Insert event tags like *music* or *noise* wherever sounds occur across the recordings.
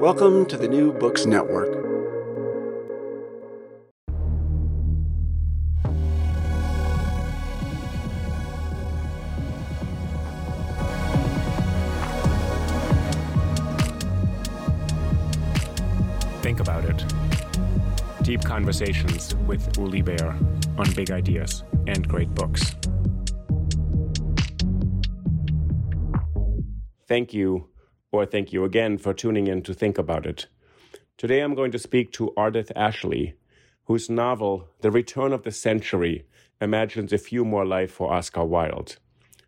Welcome to the New Books Network. Think about it. Deep conversations with Uli Baer on big ideas and great books. Thank you or thank you again for tuning in to think about it. Today I'm going to speak to Ardith Ashley, whose novel, The Return of the Century, imagines a few more life for Oscar Wilde.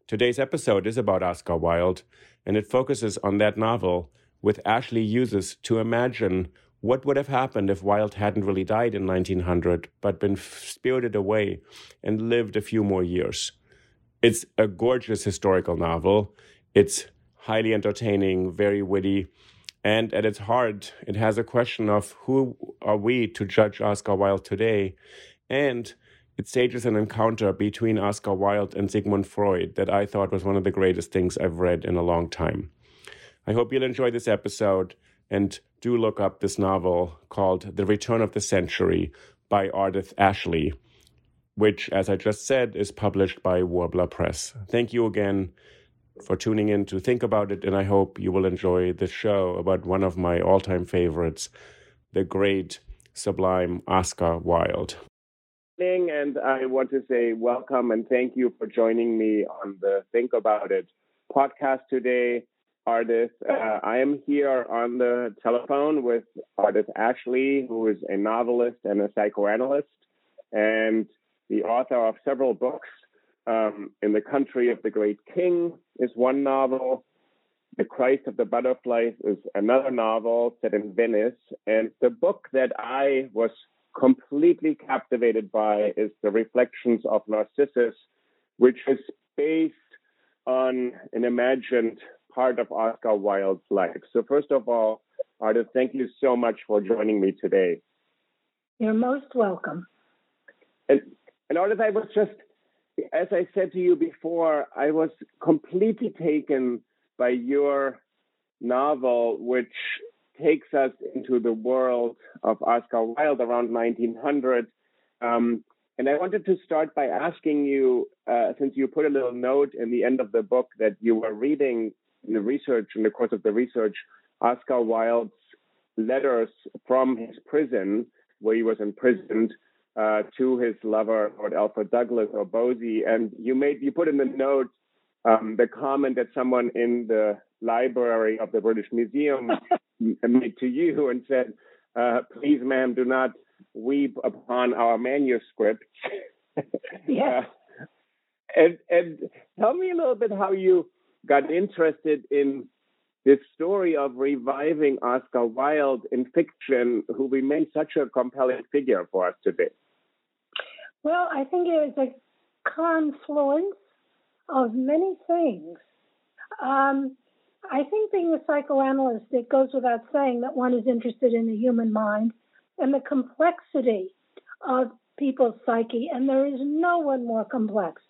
Today's episode is about Oscar Wilde, and it focuses on that novel, with Ashley uses to imagine what would have happened if Wilde hadn't really died in 1900, but been spirited away and lived a few more years. It's a gorgeous historical novel. It's highly entertaining, very witty. And at its heart, it has a question of who are we to judge Oscar Wilde today? And it stages an encounter between Oscar Wilde and Sigmund Freud that I thought was one of the greatest things I've read in a long time. I hope you'll enjoy this episode and do look up this novel called The Return of the Century by Ardith Ashley, which, as I just said, is published by Warbler Press. Thank you again for tuning in to think about it, and I hope you will enjoy this show about one of my all time favorites, the great, sublime Oscar Wilde. And I want to say welcome and thank you for joining me on the Think About It podcast today. Ardith, uh, I am here on the telephone with Ardith Ashley, who is a novelist and a psychoanalyst, and the author of several books um, in the Country of the Great King is one novel. The Christ of the Butterflies is another novel set in Venice. And the book that I was completely captivated by is The Reflections of Narcissus, which is based on an imagined part of Oscar Wilde's life. So, first of all, Ardith, thank you so much for joining me today. You're most welcome. And, and Ardith, I was just as I said to you before, I was completely taken by your novel, which takes us into the world of Oscar Wilde around 1900. Um, and I wanted to start by asking you, uh, since you put a little note in the end of the book that you were reading in the research, in the course of the research, Oscar Wilde's letters from his prison, where he was imprisoned, uh, to his lover, Lord Alfred Douglas or Bosie. And you made you put in the note um, the comment that someone in the library of the British Museum *laughs* made to you and said, uh, "Please, ma'am, do not weep upon our manuscript." *laughs* yeah. Uh, and and tell me a little bit how you got interested in this story of reviving Oscar Wilde in fiction, who remains such a compelling figure for us today. Well, I think it was a confluence of many things. Um, I think being a psychoanalyst, it goes without saying that one is interested in the human mind and the complexity of people's psyche, and there is no one more complex,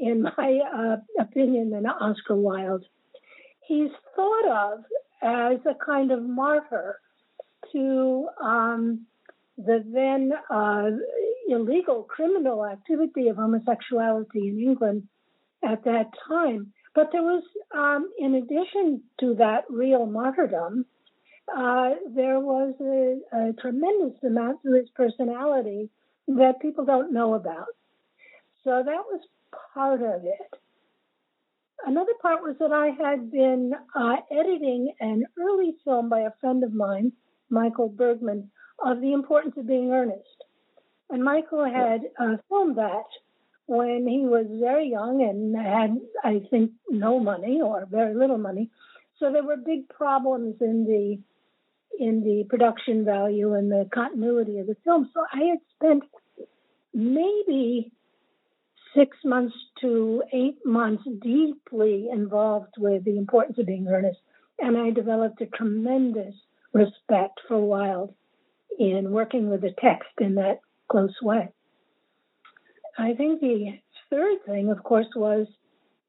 in my uh, opinion, than Oscar Wilde. He's thought of as a kind of martyr to um, the then uh, illegal criminal activity of homosexuality in England at that time. But there was, um, in addition to that real martyrdom, uh, there was a, a, tremendous amount to his personality that people don't know about. So that was part of it. Another part was that I had been uh, editing an early film by a friend of mine, Michael Bergman, of the importance of being earnest. And Michael had uh, filmed that when he was very young and had, I think, no money or very little money. So there were big problems in the in the production value and the continuity of the film. So I had spent maybe six months to eight months deeply involved with the importance of being earnest. And I developed a tremendous respect for Wilde in working with the text in that close way. I think the third thing, of course, was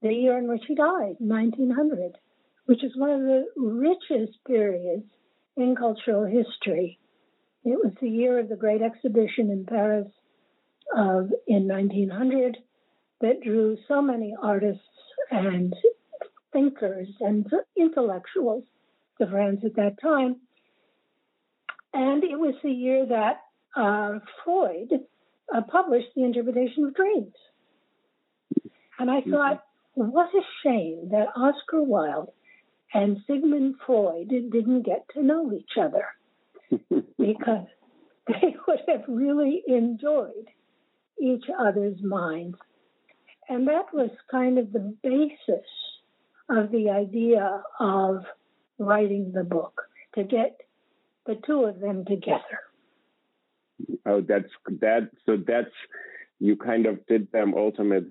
the year in which he died, 1900, which is one of the richest periods in cultural history. It was the year of the Great Exhibition in Paris of, in 1900 that drew so many artists and thinkers and intellectuals to France at that time. And it was the year that uh, Freud uh, published The Interpretation of Dreams. And I mm-hmm. thought, what a shame that Oscar Wilde and Sigmund Freud didn't get to know each other *laughs* because they *laughs* would have really enjoyed each other's minds. And that was kind of the basis of the idea of writing the book to get the two of them together. Oh, that's that. So that's you kind of did them ultimate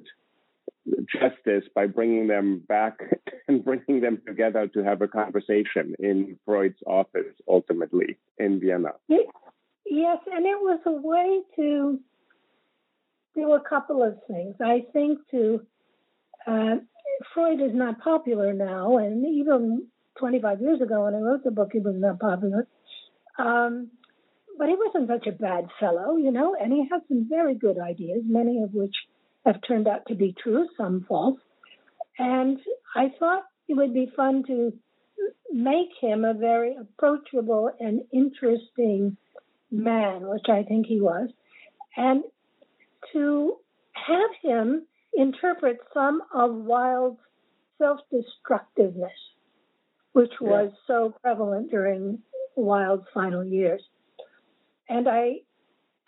justice by bringing them back *laughs* and bringing them together to have a conversation in Freud's office, ultimately in Vienna. Yes, and it was a way to do a couple of things. I think to uh, Freud is not popular now, and even 25 years ago when I wrote the book, he was not popular. Um, but he wasn't such a bad fellow, you know, and he had some very good ideas, many of which have turned out to be true, some false. And I thought it would be fun to make him a very approachable and interesting man, which I think he was, and to have him interpret some of Wilde's self destructiveness, which yeah. was so prevalent during Wilde's final years. And I,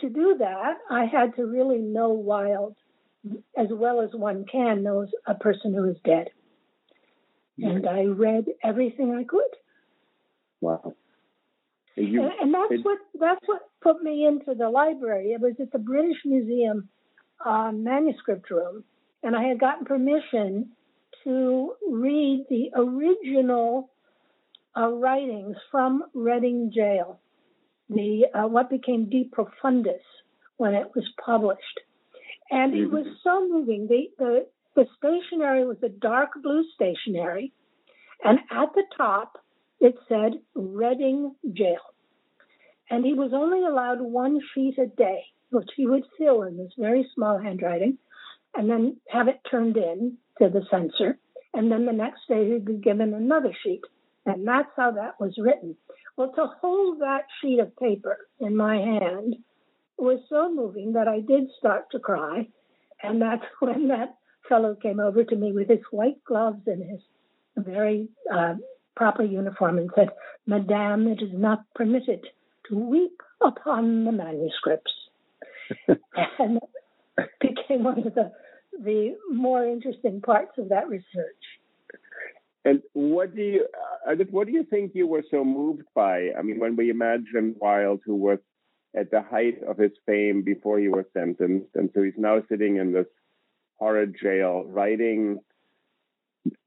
to do that, I had to really know Wilde as well as one can knows a person who is dead. And I read everything I could. Wow. And, you, and, and that's it, what that's what put me into the library. It was at the British Museum uh, manuscript room, and I had gotten permission to read the original uh, writings from Reading Jail the uh, what became De Profundis when it was published, and mm-hmm. it was so moving. The, the the stationery was a dark blue stationery, and at the top it said Reading Jail, and he was only allowed one sheet a day, which he would fill in this very small handwriting, and then have it turned in to the censor, and then the next day he'd be given another sheet, and that's how that was written. Well, to hold that sheet of paper in my hand was so moving that I did start to cry. And that's *laughs* when that fellow came over to me with his white gloves and his very uh, proper uniform and said, Madame, it is not permitted to weep upon the manuscripts. *laughs* and became one of the, the more interesting parts of that research. And what do you, uh, what do you think you were so moved by? I mean, when we imagine Wilde, who was at the height of his fame before he was sentenced, and so he's now sitting in this horrid jail, writing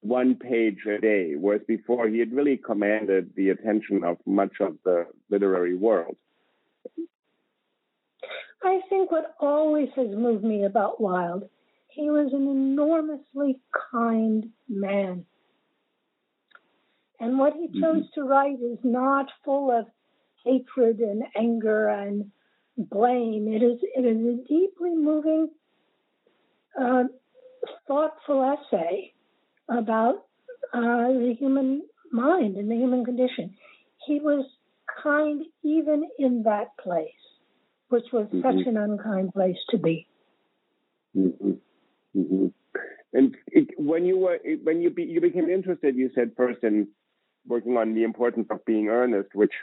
one page a day, whereas before he had really commanded the attention of much of the literary world. I think what always has moved me about Wilde, he was an enormously kind man. And what he chose mm-hmm. to write is not full of hatred and anger and blame. It is it is a deeply moving, uh, thoughtful essay about uh, the human mind and the human condition. He was kind even in that place, which was mm-hmm. such an unkind place to be. Mm-hmm. Mm-hmm. And it, when you were when you be, you became interested, you said first in working on the importance of being earnest, which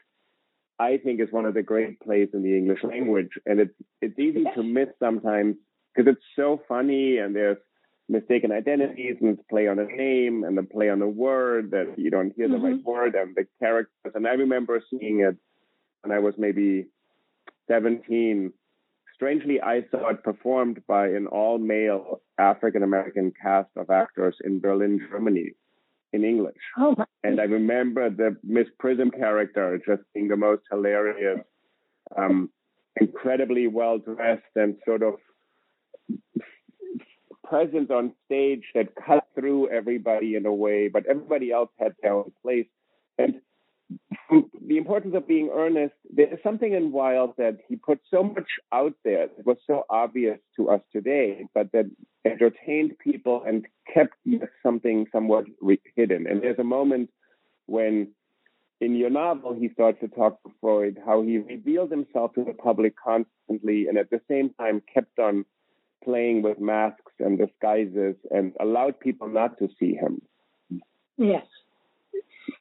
I think is one of the great plays in the English language. And it's it's easy to miss sometimes because it's so funny and there's mistaken identities and it's play on a name and the play on a word that you don't hear the mm-hmm. right word and the characters. And I remember seeing it when I was maybe 17. Strangely, I saw it performed by an all male African American cast of actors in Berlin, Germany in English. Oh and I remember the Miss Prism character just being the most hilarious, um, incredibly well dressed and sort of presence on stage that cut through everybody in a way, but everybody else had their own place. And the importance of being earnest, there is something in Wilde that he put so much out there that was so obvious to us today, but that entertained people and kept something somewhat hidden. And there's a moment when in your novel he starts to talk to Freud how he revealed himself to the public constantly and at the same time kept on playing with masks and disguises and allowed people not to see him. Yes.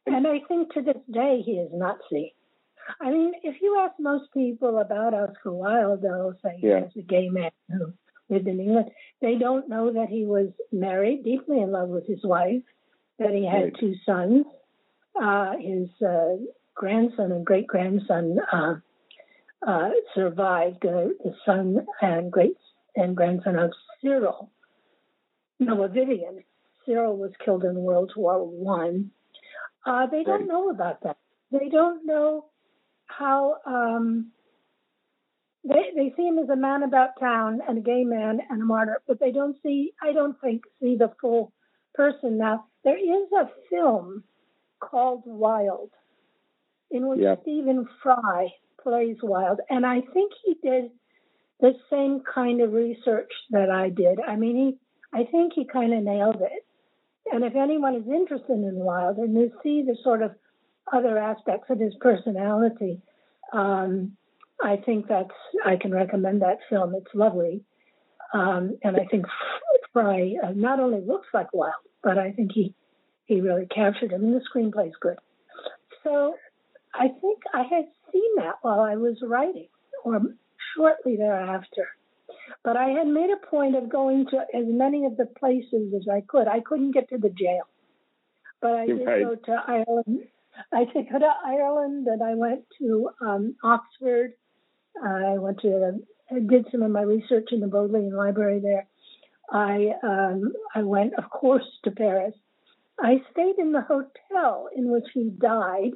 And I think to this day he is not seen. I mean, if you ask most people about Oscar Wilde, they'll say yeah. he's a gay man who lived in England. They don't know that he was married, deeply in love with his wife, that he had right. two sons. Uh, his uh, grandson and great grandson uh, uh, survived, uh, the son and great and grandson of Cyril, Noah Vivian. Cyril was killed in World War One. Uh, they don't know about that. They don't know how um, they they see him as a man about town and a gay man and a martyr, but they don't see. I don't think see the full person. Now there is a film called Wilde, in which yeah. Stephen Fry plays Wilde, and I think he did the same kind of research that I did. I mean, he, I think he kind of nailed it. And if anyone is interested in Wilde and they see the sort of other aspects of his personality, um, I think that's I can recommend that film. It's lovely, um, and I think Fry uh, not only looks like Wilde, but I think he he really captured him, and the screenplay is good. So I think I had seen that while I was writing, or shortly thereafter. But I had made a point of going to as many of the places as I could. I couldn't get to the jail, but I did right. go to Ireland. I did go to Ireland, and I went to um, Oxford. I went to I did some of my research in the Bodleian Library there. I um, I went, of course, to Paris. I stayed in the hotel in which he died.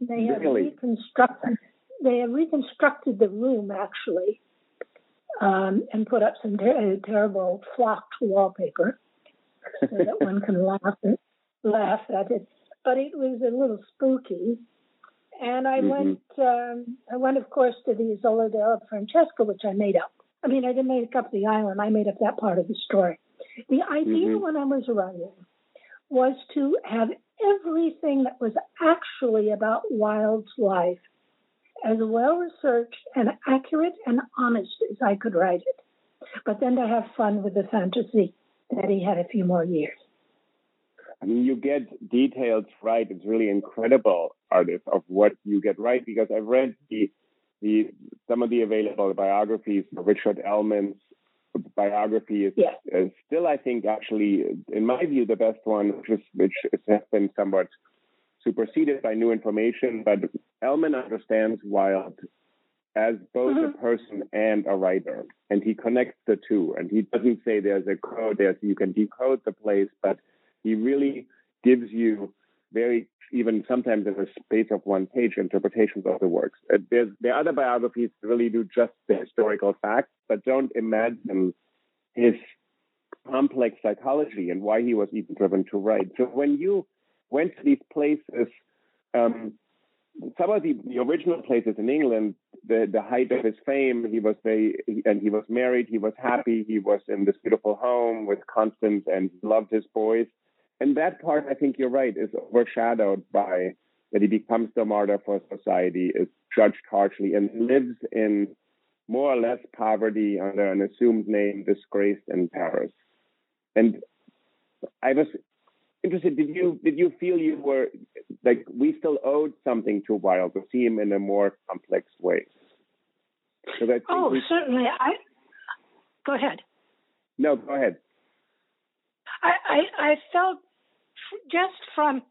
They have reconstructed they have reconstructed the room actually um, and put up some ter- terrible flocked wallpaper so that *laughs* one can laugh at, laugh at it. But it was a little spooky. And I mm-hmm. went, um, I went, of course, to the Isola della Francesca, which I made up. I mean, I didn't make up the island. I made up that part of the story. The idea mm-hmm. when I was writing was to have everything that was actually about Wilde's life as well researched and accurate and honest as I could write it, but then to have fun with the fantasy that he had a few more years. I mean, you get details right. It's really incredible, Ardith, of what you get right because I've read the the some of the available biographies. Richard Ellmann's biography is, yes. is still, I think, actually, in my view, the best one, which is which has been somewhat superseded by new information, but Ellmann understands Wilde as both mm-hmm. a person and a writer, and he connects the two. And he doesn't say there's a code, there's you can decode the place, but He really gives you very, even sometimes in the space of one page, interpretations of the works. Uh, there's, there are other biographies that really do just the historical facts, but don't imagine his complex psychology and why he was even driven to write. So when you went to these places, um, some of the, the, original places in England, the, the height of his fame, he was very, and he was married, he was happy, he was in this beautiful home with Constance and loved his boys. And that part, I think you're right, is overshadowed by that he becomes the martyr for society, is judged harshly, and lives in more or less poverty under an assumed name, disgraced in Paris. And I was interested. Did you did you feel you were like we still owed something to Wilde to see him in a more complex way? oh, we, certainly. I go ahead. No, go ahead. I, I, I felt just from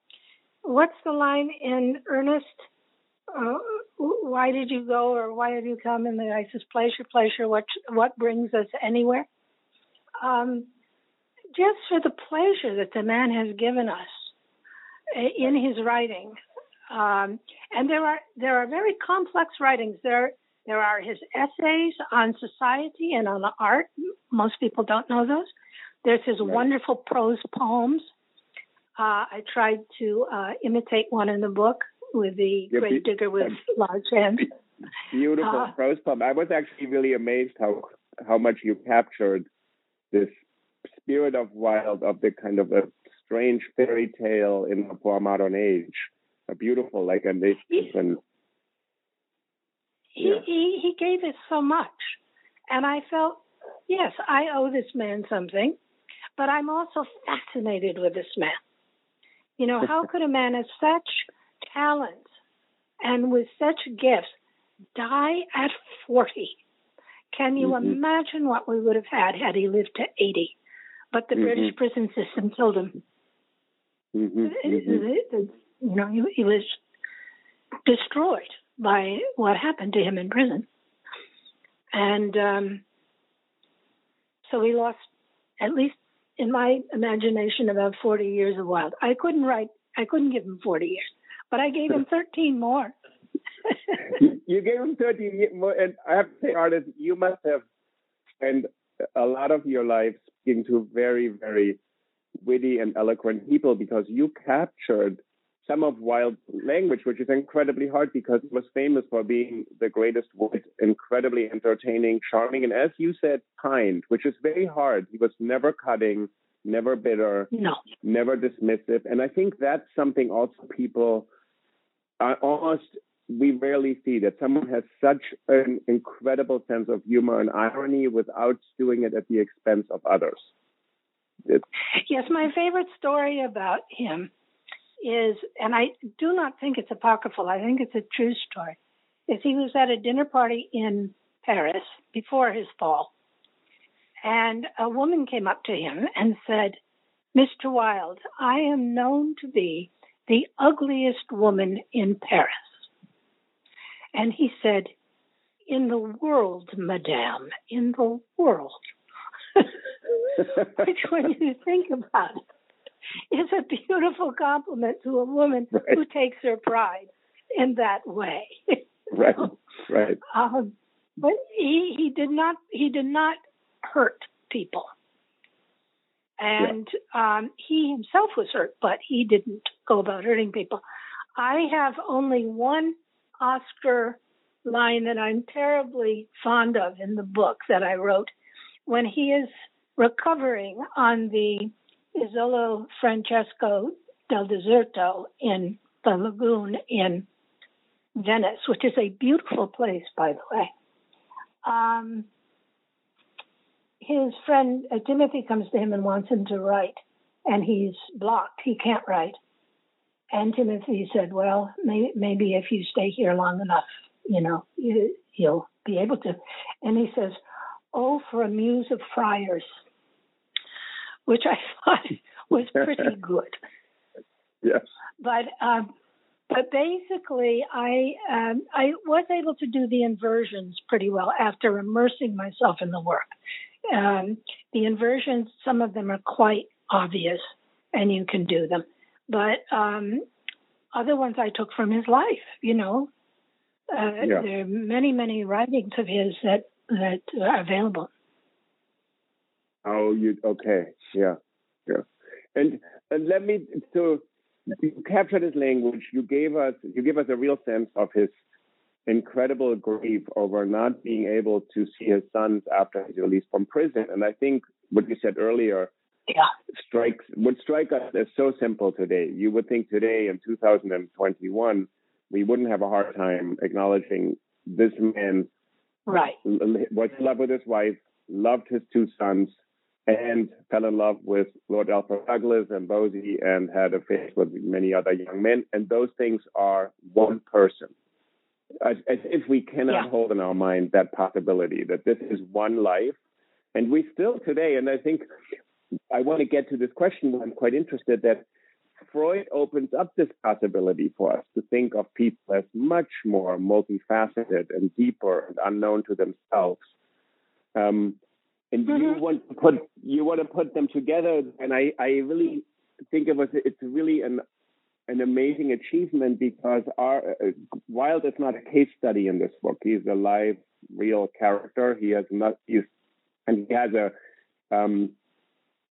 what's the line in Earnest? Uh, why did you go, or why have you come? And the guy says, "Pleasure, pleasure. What what brings us anywhere?" Um, just for the pleasure that the man has given us in his writing. Um, and there are there are very complex writings. There there are his essays on society and on art. Most people don't know those. There's his right. wonderful prose poems. Uh, I tried to uh, imitate one in the book with the You're great digger with *laughs* large hands. Beautiful uh, prose poem. I was actually really amazed how how much you captured this spirit of Wilde of the kind of a strange fairy tale in the poor modern age. A beautiful, like a he, and yeah. he, he he gave us so much, and I felt yes, I owe this man something, but I'm also fascinated with this man. You know, how *laughs* could a man of such talent and with such gifts die at 40? Can you mm-hmm. imagine what we would have had had he lived to 80? But the mm-hmm. British prison system killed him. Mm-hmm. mm-hmm. You know, he, he was destroyed by what happened to him in prison, and um, so he lost, at least in my imagination, about forty years of Wilde. I couldn't write. I couldn't give him forty years, but I gave him *laughs* thirteen more. you gave him 13 more, and I have to say, Ardith, you must have spent a lot of your life speaking to very, very witty and eloquent people because you captured some of Wilde's language, which is incredibly hard because he was famous for being the greatest wit, incredibly entertaining, charming, and as you said, kind, which is very hard. He was never cutting, never bitter, no. never dismissive. And I think that's something also people are almost we rarely see that someone has such an incredible sense of humor and irony without doing it at the expense of others. It's... yes, my favorite story about him is, and I do not think it's apocryphal, I think it's a true story, is he was at a dinner party in Paris before his fall. And a woman came up to him and said, Mr. Wilde, I am known to be the ugliest woman in Paris. And he said, In the world, madame, in the world. *laughs* Which, when you think about it, is a beautiful compliment to a woman right. who takes her pride in that way. *laughs* right, right. Um, but he, he did not he did not hurt people, and yeah. um, he himself was hurt, but he didn't go about hurting people. I have only one Oscar line that I'm terribly fond of in the book that I wrote when he is recovering on the Isolo Francesco del Deserto in the lagoon in Venice, which is a beautiful place, by the way. Um, his friend uh, Timothy comes to him and wants him to write, and he's blocked. He can't write. And Timothy said, Well, may, maybe if you stay here long enough, you know, you, you'll be able to. And he says, Oh, for a muse of friars, which I *laughs* thought was pretty *laughs* good. Yes. But, um, but basically, I um, I was able to do the inversions pretty well after immersing myself in the work. Um, the inversions, some of them are quite obvious, and you can do them. But um, other ones I took from his life, you know. Uh, yeah. There are many, many writings of his that that are available. Oh, you okay? Yeah, yeah. And and let me so you captured his language. You gave us you gave us a real sense of his incredible grief over not being able to see his sons after his release from prison. And I think what you said earlier yeah. strikes would strike us as so simple today. You would think today in 2021 we wouldn't have a hard time acknowledging this man right was in love with his wife, loved his two sons, and fell in love with Lord Alfred Douglas and Bosie and had affairs with many other young men. And those things are one person. As, as if we cannot yeah. hold in our mind that possibility that this is one life. And we still today, and I think I want to get to this question, I'm quite interested that Freud opens up this possibility for us to think of people as much more multifaceted and deeper and unknown to themselves. Um, and mm-hmm. you want to put you want to put them together, and I, I really think it was it's really an an amazing achievement because our uh, Wilde is not a case study in this book. He's a live, real character. He has not he's and he has a um,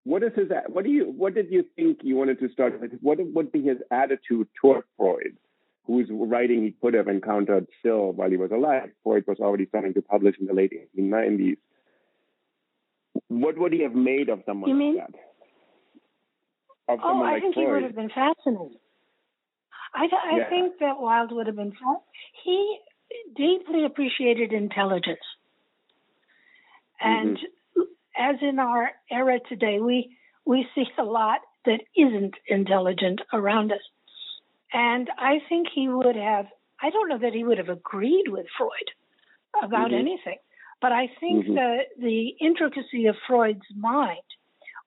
what is his what do you what did you think you wanted to start with? What would be his attitude toward Freud, whose writing he could have encountered still while he was alive? Freud was already starting to publish in the late 1890s. What would he have made of someone you mean, like that? Of oh, I like think Freud? he would have been fascinated. I, I yeah. think that Wilde would have been. He deeply appreciated intelligence, and mm-hmm. As in our era today, we we see a lot that isn't intelligent around us, and I think he would have. I don't know that he would have agreed with Freud about mm-hmm. anything, but I think mm-hmm. that the intricacy of Freud's mind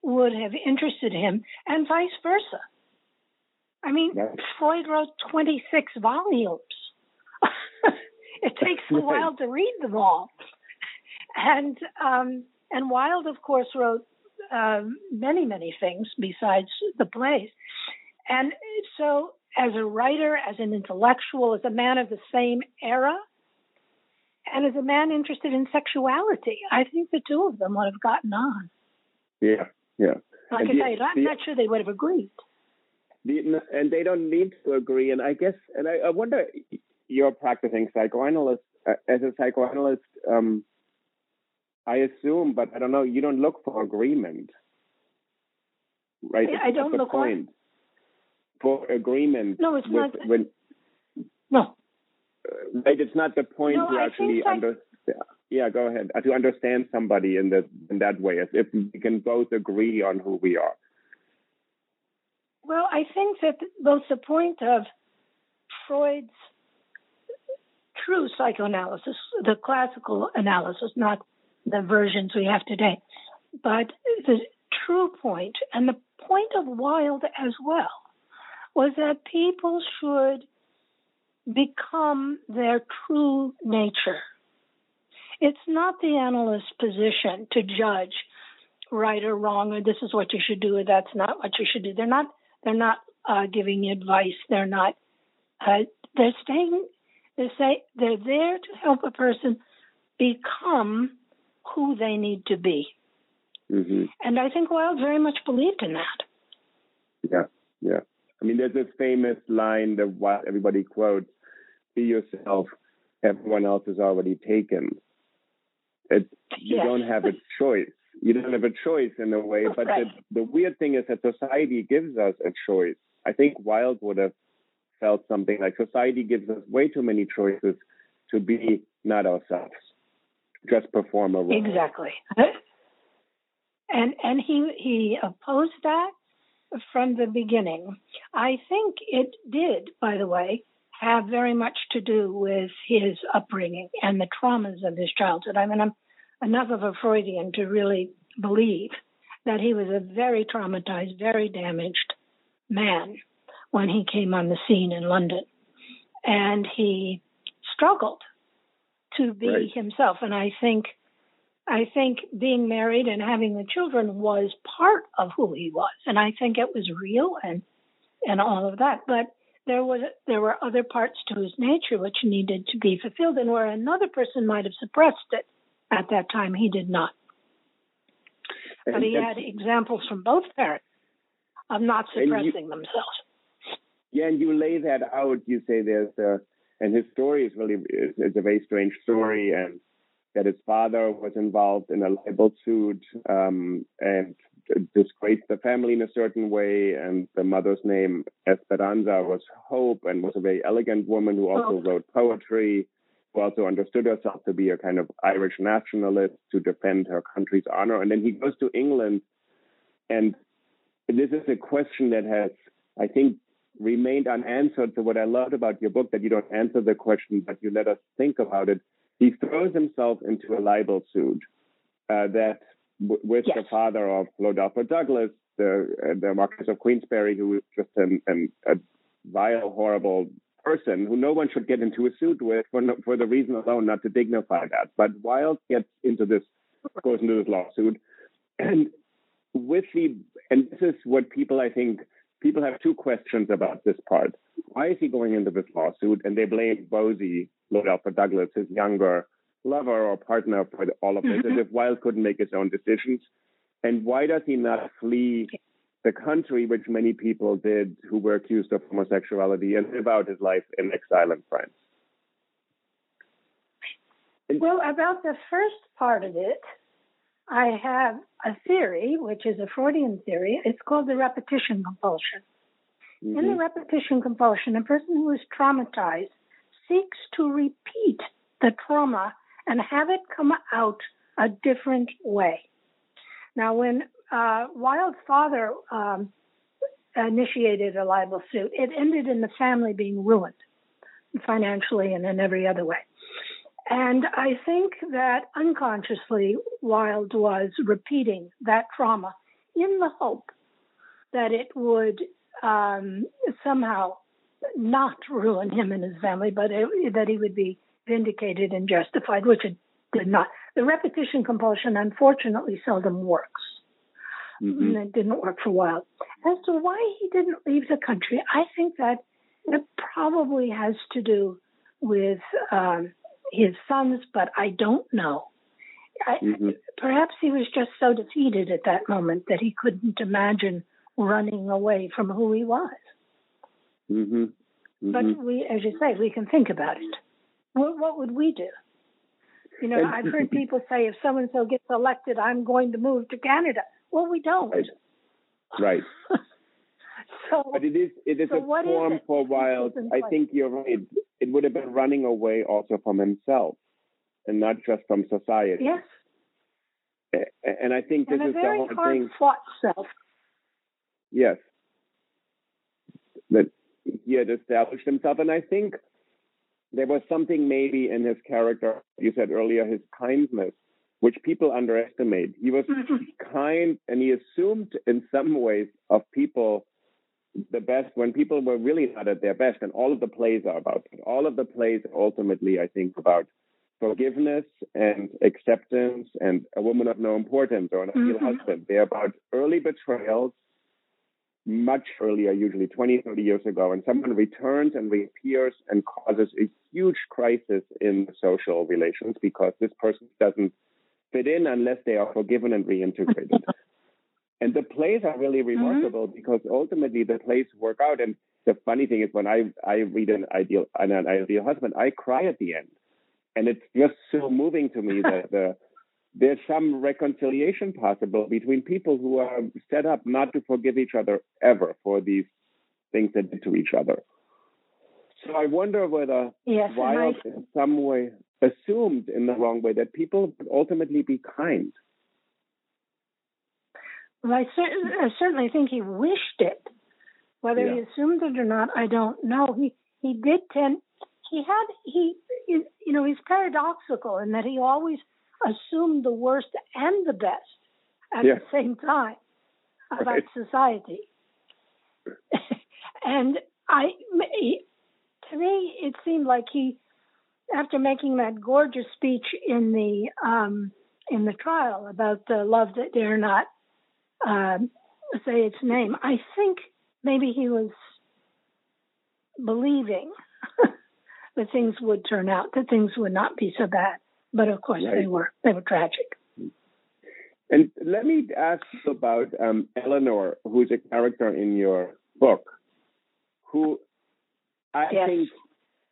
would have interested him, and vice versa. I mean, Freud wrote 26 volumes. *laughs* it takes a while to read them all. *laughs* And um, and Wilde, of course, wrote uh, many, many things besides the plays. And so, as a writer, as an intellectual, as a man of the same era, and as a man interested in sexuality, I think the two of them would have gotten on. Yeah, yeah. Like and I say, I'm the, not sure they would have agreed. The, and they don't need to agree. And I guess, and I, I wonder, you're practicing psychoanalyst. Uh, as a psychoanalyst, um, I assume, but I don't know. You don't look for agreement, right? I, I don't look point. for agreement. No, it's with, not. When, no, right? It's not the point no, to actually understand. Yeah, go ahead. Uh, to understand somebody in that in that way, as if we can both agree on who we are. Well, I think that both the point of Freud's true psychoanalysis, the classical analysis, not the versions we have today, but the true point and the point of Wilde as well was that people should become their true nature. It's not the analyst's position to judge right or wrong, or this is what you should do, or that's not what you should do. They're not. They're not uh, giving advice. They're not. Uh, they're staying. They say they're there to help a person become who they need to be. Mm-hmm. And I think Wilde very much believed in that. Yeah, yeah. I mean, there's this famous line that everybody quotes be yourself, everyone else is already taken. It, you yes. don't have a choice. You don't have a choice in a way, but right. the, the weird thing is that society gives us a choice. I think Wilde would have felt something like society gives us way too many choices to be not ourselves, just perform a role. Exactly. *laughs* And and he he opposed that from the beginning. I think it did, by the way, have very much to do with his upbringing and the traumas of his childhood. I mean, I'm enough of a Freudian to really believe that he was a very traumatized, very damaged man when he came on the scene in London. And he struggled to be right. himself. And I think I think being married and having the children was part of who he was, and I think it was real and and all of that. But there was there were other parts to his nature which needed to be fulfilled, and where another person might have suppressed it at that time, he did not. But he had examples from both parents of not suppressing you, themselves. Yeah, and you lay that out. You say there's a, and his story is really is, is a very strange story, and that his father was involved in a libel suit um, and disgraced the family in a certain way. And the mother's name, Esperanza, was Hope and was a very elegant woman who also oh. wrote poetry, who also understood herself to be a kind of Irish nationalist to defend her country's honor. And then he goes to England. And this is a question that has, I think, remained unanswered. So, what I loved about your book, that you don't answer the question, but you let us think about it he throws himself into a libel suit uh, that w- with yes. the father of Lord Alfred Douglas, the uh, the Marquis of Queensberry, who was just an, an, a vile, horrible person who no one should get into a suit with for no, for the reason alone not to dignify that. But Wilde gets into this goes into this lawsuit, and with the and this is what people I think people have two questions about this part. Why is he going into this lawsuit? And they blame Bosie Lord Alfred Douglas, his younger lover or partner for all of this, mm-hmm. as if Wilde couldn't make his own decisions. And why does he not flee the country, which many people did who were accused of homosexuality, and live out his life in exile in France? Well, about the first part of it, I have a theory, which is a Freudian theory. It's called the repetition compulsion. Mm-hmm. In the mm-hmm. repetition compulsion, a person who is traumatized seeks to repeat the trauma and have it come out a different way. Now, when uh, Wilde's father um, initiated a libel suit, it ended in the family being ruined financially and in every other way. And I think that unconsciously, Wilde was repeating that trauma in the hope that it would um, somehow not ruin him and his family, but it, that he would be vindicated and justified, which it did not. The repetition compulsion, unfortunately, seldom works. Mm-hmm. And it didn't work for a while. As to why he didn't leave the country, I think that it probably has to do with um, his sons, but I don't know. I, mm-hmm. Perhaps he was just so defeated at that moment that he couldn't imagine running away from who he was. Mm-hmm. Mm-hmm. But we, as you say, we can think about it. What, what would we do? You know, I've heard *laughs* people say if so and so gets elected, I'm going to move to Canada. Well, we don't. Right. right. *laughs* so, but it is it is so a form is for Wilde. I think you're right. It would have been running away also from himself, and not just from society. Yes. And I think this and is the whole hard thing. Fought self. Yes. That he had established himself. And I think there was something maybe in his character, you said earlier, his kindness, which people underestimate. He was mm-hmm. kind and he assumed in some ways of people the best when people were really not at their best. And all of the plays are about it. All of the plays ultimately, I think, about forgiveness and acceptance and a woman of no importance or an ideal mm-hmm. husband. They're about early betrayals much earlier, usually 20, 30 years ago, and someone returns and reappears and causes a huge crisis in social relations because this person doesn't fit in unless they are forgiven and reintegrated. *laughs* and the plays are really mm-hmm. remarkable mm-hmm. because ultimately the plays work out. And the funny thing is, when I I read an ideal an ideal husband, I cry at the end, and it's just so moving to me that the *laughs* there's some reconciliation possible between people who are set up not to forgive each other ever for these things they did to each other. So I wonder whether yes, Wilde I... in some way assumed in the wrong way that people would ultimately be kind. Well, I, cer- I certainly think he wished it. Whether yeah. he assumed it or not, I don't know. He he did tend. He had he you know he's paradoxical in that he always assumed the worst and the best at yeah. the same time about right. society. *laughs* and I, to me, it seemed like he, after making that gorgeous speech in the um, in the trial about the love that dare not um, say its name. I think maybe he was believing *laughs* that things would turn out, that things would not be so bad. But of course, right. they were. They were tragic. And let me ask about um, Eleanor, who's a character in your book, who I yes. think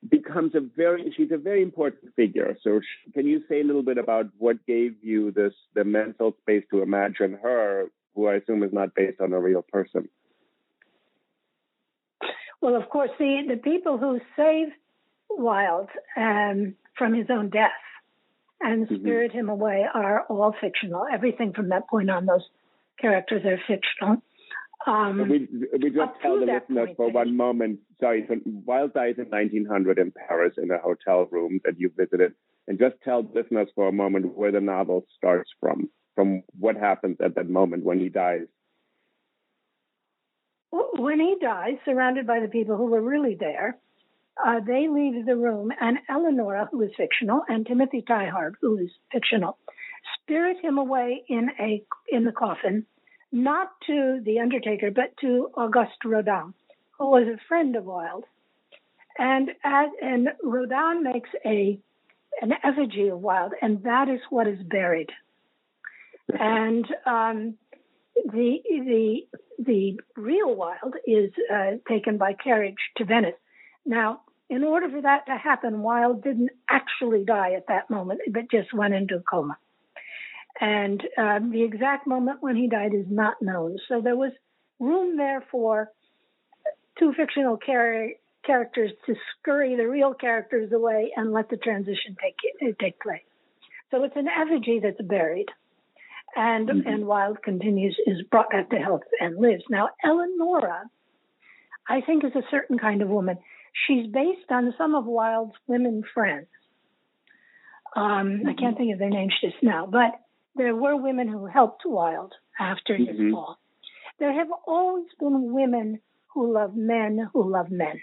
becomes a very she's a very important figure. So can you say a little bit about what gave you this the mental space to imagine her, who I assume is not based on a real person? Well, of course, the the people who save Wilde um, from his own death and mm-hmm. spirit him away are all fictional. Everything from that point on, those characters are fictional. Um, we, we just tell the listeners for one moment. Sorry, so Wilde dies in 1900 in Paris in a hotel room that you visited, and just tell listeners for a moment where the novel starts from, from what happens at that moment when he dies. When he dies, surrounded by the people who were really there, uh, they leave the room, and Eleonora, who is fictional, and Timothy Tyhard, who is fictional, spirit him away in a in the coffin, not to the undertaker, but to Auguste Rodin, who was a friend of Wilde, and as and Rodin makes a an effigy of Wilde, and that is what is buried. And um, the the the real Wilde is uh, taken by carriage to Venice. Now, in order for that to happen, Wilde didn't actually die at that moment, but just went into a coma. And um, the exact moment when he died is not known. So there was room there for two fictional char- characters to scurry the real characters away and let the transition take take place. So it's an effigy that's buried, and mm-hmm. and Wilde continues is brought back to health and lives. Now Eleonora, I think, is a certain kind of woman. She's based on some of Wilde's women friends. Um, I can't think of their names just now, but there were women who helped Wilde after his mm-hmm. fall. There have always been women who love men who love men.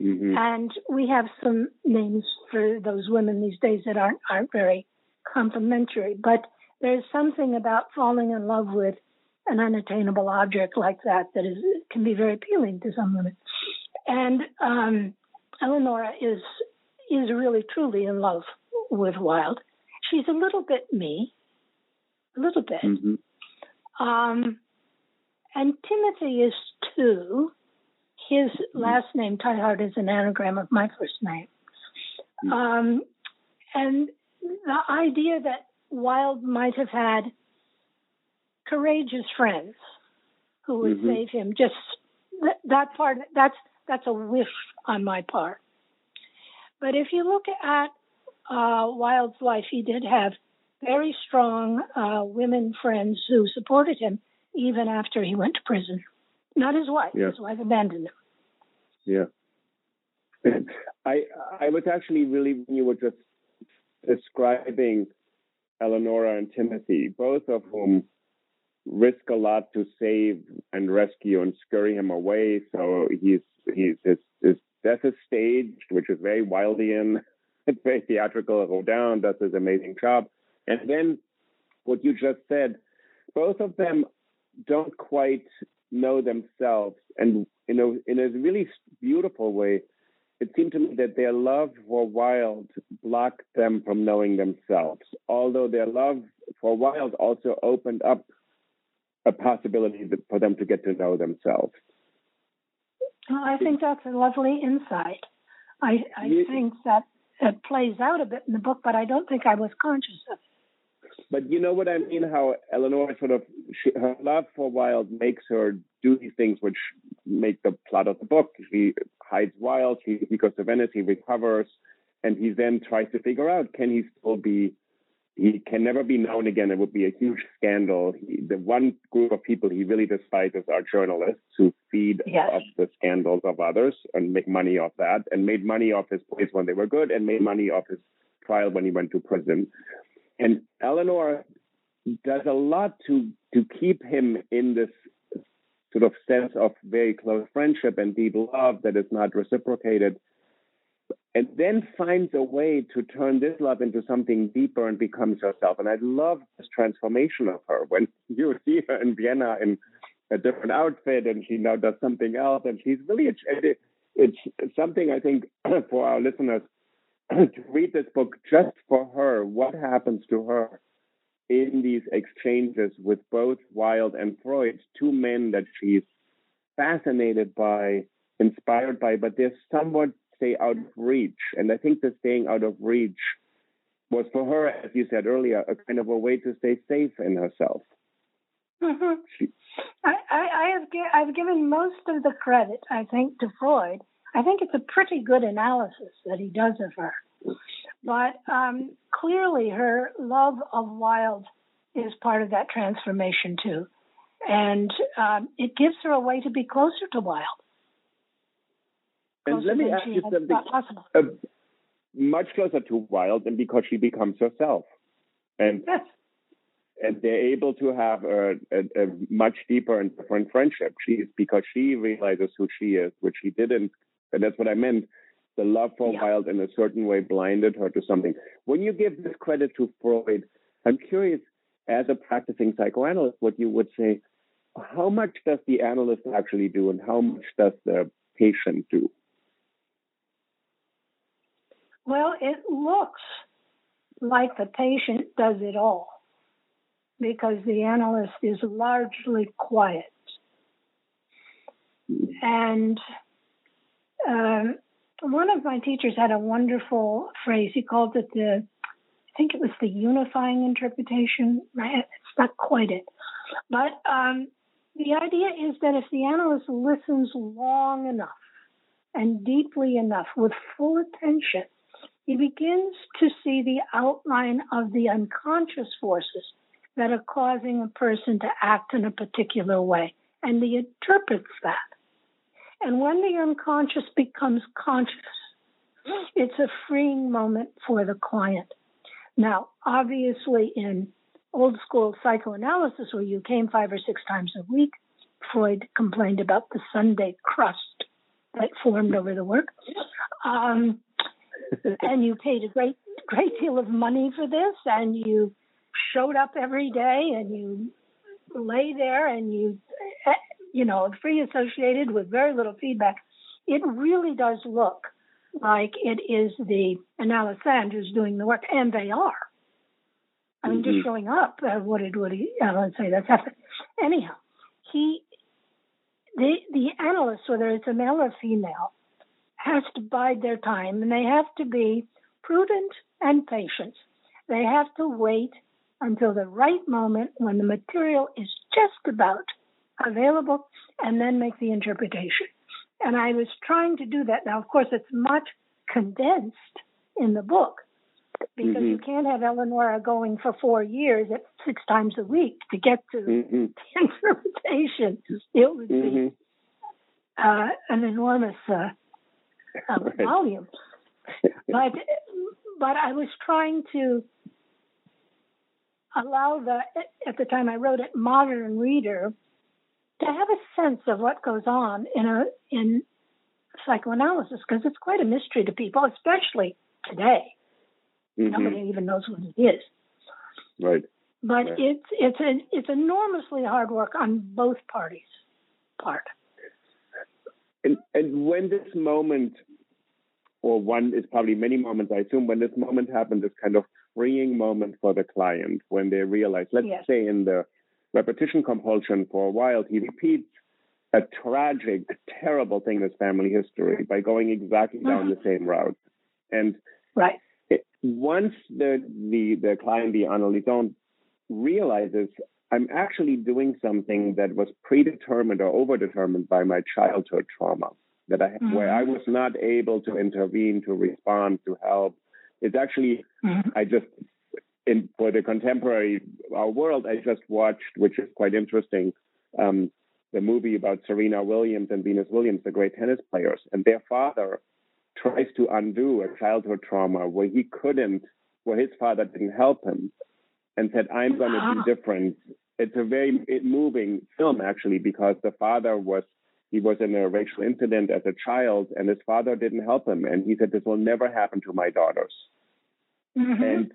Mm-hmm. And we have some names for those women these days that aren't aren't very complimentary. But there's something about falling in love with an unattainable object like that that is can be very appealing to some women. And um, Eleonora is is really truly in love with Wilde. She's a little bit me, a little bit. Mm-hmm. Um, and Timothy is too. His mm-hmm. last name, Tyhard, is an anagram of my first name. Mm-hmm. Um, and the idea that Wilde might have had courageous friends who would mm-hmm. save him, just that, that part, that's that's a wish on my part. But if you look at uh, Wilde's life, he did have very strong uh, women friends who supported him even after he went to prison. Not his wife. Yeah. His wife abandoned him. Yeah. *laughs* I I was actually really when you were just describing Eleonora and Timothy, both of whom risk a lot to save and rescue and scurry him away. So he's he's his, his death is staged, which is very Wildian. *laughs* It's very theatrical. Rodin does his amazing job. And then what you just said, both of them don't quite know themselves. And you know, in a really beautiful way, it seemed to me that their love for Wilde blocked them from knowing themselves. Although their love for Wilde also opened up a possibility for them to get to know themselves. Well, I think that's a lovely insight. I, I you, think that it plays out a bit in the book, but I don't think I was conscious of it. But you know what I mean? How Eleanor sort of she, her love for Wilde makes her do these things which make the plot of the book. He hides Wilde, He, he goes to Venice. He recovers, and he then tries to figure out can he still be he can never be known again. It would be a huge scandal. He, the one group of people he really despises are journalists who feed yes. off the scandals of others and make money off that, and made money off his plays when they were good, and made money off his trial when he went to prison. And Eleanor does a lot to to keep him in this sort of sense of very close friendship and deep love that is not reciprocated and then finds a way to turn this love into something deeper and becomes herself. And I love this transformation of her when *laughs* you see her in Vienna in a different outfit and she now does something else. And she's really, it's something I think *clears throat* for our listeners *clears throat* to read this book just for her, what happens to her in these exchanges with both Wilde and Freud, two men that she's fascinated by, inspired by, but they're somewhat stay out of reach. And I think the staying out of reach was for her, as you said earlier, a kind of a way to stay safe in herself. Mm-hmm. I, I, have I've given most of the credit, I think, to Freud. I think it's a pretty good analysis that he does of her. But um, clearly, her love of Wilde is part of that transformation too, and um, it gives her a way to be closer to Wilde. And let me ask you something uh, much closer to Wilde, and because she becomes herself, and yes. and they're able to have a, a, a, much deeper and different friendship. She's because she realizes who she is, which she didn't, and that's what I meant. The love for yeah. Wilde in a certain way blinded her to something. When you give this credit to Freud, I'm curious, as a practicing psychoanalyst, what you would say. How much does the analyst actually do, and how much does the patient do? Well, it looks like the patient does it all because the analyst is largely quiet. And uh, one of my teachers had a wonderful phrase. He called it the, I think it was the unifying interpretation, right? It's not quite it. But um, the idea is that if the analyst listens long enough and deeply enough with full attention, he begins to see the outline of the unconscious forces that are causing a person to act in a particular way. And he interprets that. And when the unconscious becomes conscious, it's a freeing moment for the client. Now, obviously, in old school psychoanalysis, where you came five or six times a week, Freud complained about the Sunday crust that formed over the work. Um, *laughs* and you paid a great great deal of money for this and you showed up every day and you lay there and you you know free associated with very little feedback it really does look like it is the analysand who's doing the work and they are i mean mm-hmm. just showing up uh, what did what he uh, say that's happened anyhow he the the analyst whether it's a male or female has to bide their time and they have to be prudent and patient. They have to wait until the right moment when the material is just about available and then make the interpretation. And I was trying to do that. Now, of course, it's much condensed in the book because mm-hmm. you can't have Eleonora going for four years at six times a week to get to mm-hmm. the *laughs* interpretation. It would mm-hmm. uh, an enormous uh, *laughs* right. volume. but but I was trying to allow the at the time I wrote it modern reader to have a sense of what goes on in a in psychoanalysis because it's quite a mystery to people, especially today. Mm-hmm. Nobody even knows what it is. Right. But right. it's it's a, it's enormously hard work on both parties' part. And, and when this moment, or one is probably many moments, I assume, when this moment happened, this kind of freeing moment for the client, when they realize, let's yes. say in the repetition compulsion for a while, he repeats a tragic, terrible thing in his family history by going exactly down the same route. And right. It, once the, the, the client, the analysand, realizes I'm actually doing something that was predetermined or overdetermined by my childhood trauma that I mm-hmm. where I was not able to intervene, to respond, to help. It's actually mm-hmm. I just in for the contemporary our world I just watched, which is quite interesting, um, the movie about Serena Williams and Venus Williams, the great tennis players, and their father tries to undo a childhood trauma where he couldn't, where his father didn't help him, and said, "I'm going to be different it's a very moving film actually because the father was he was in a racial incident as a child, and his father didn't help him. And he said, This will never happen to my daughters. Mm-hmm. And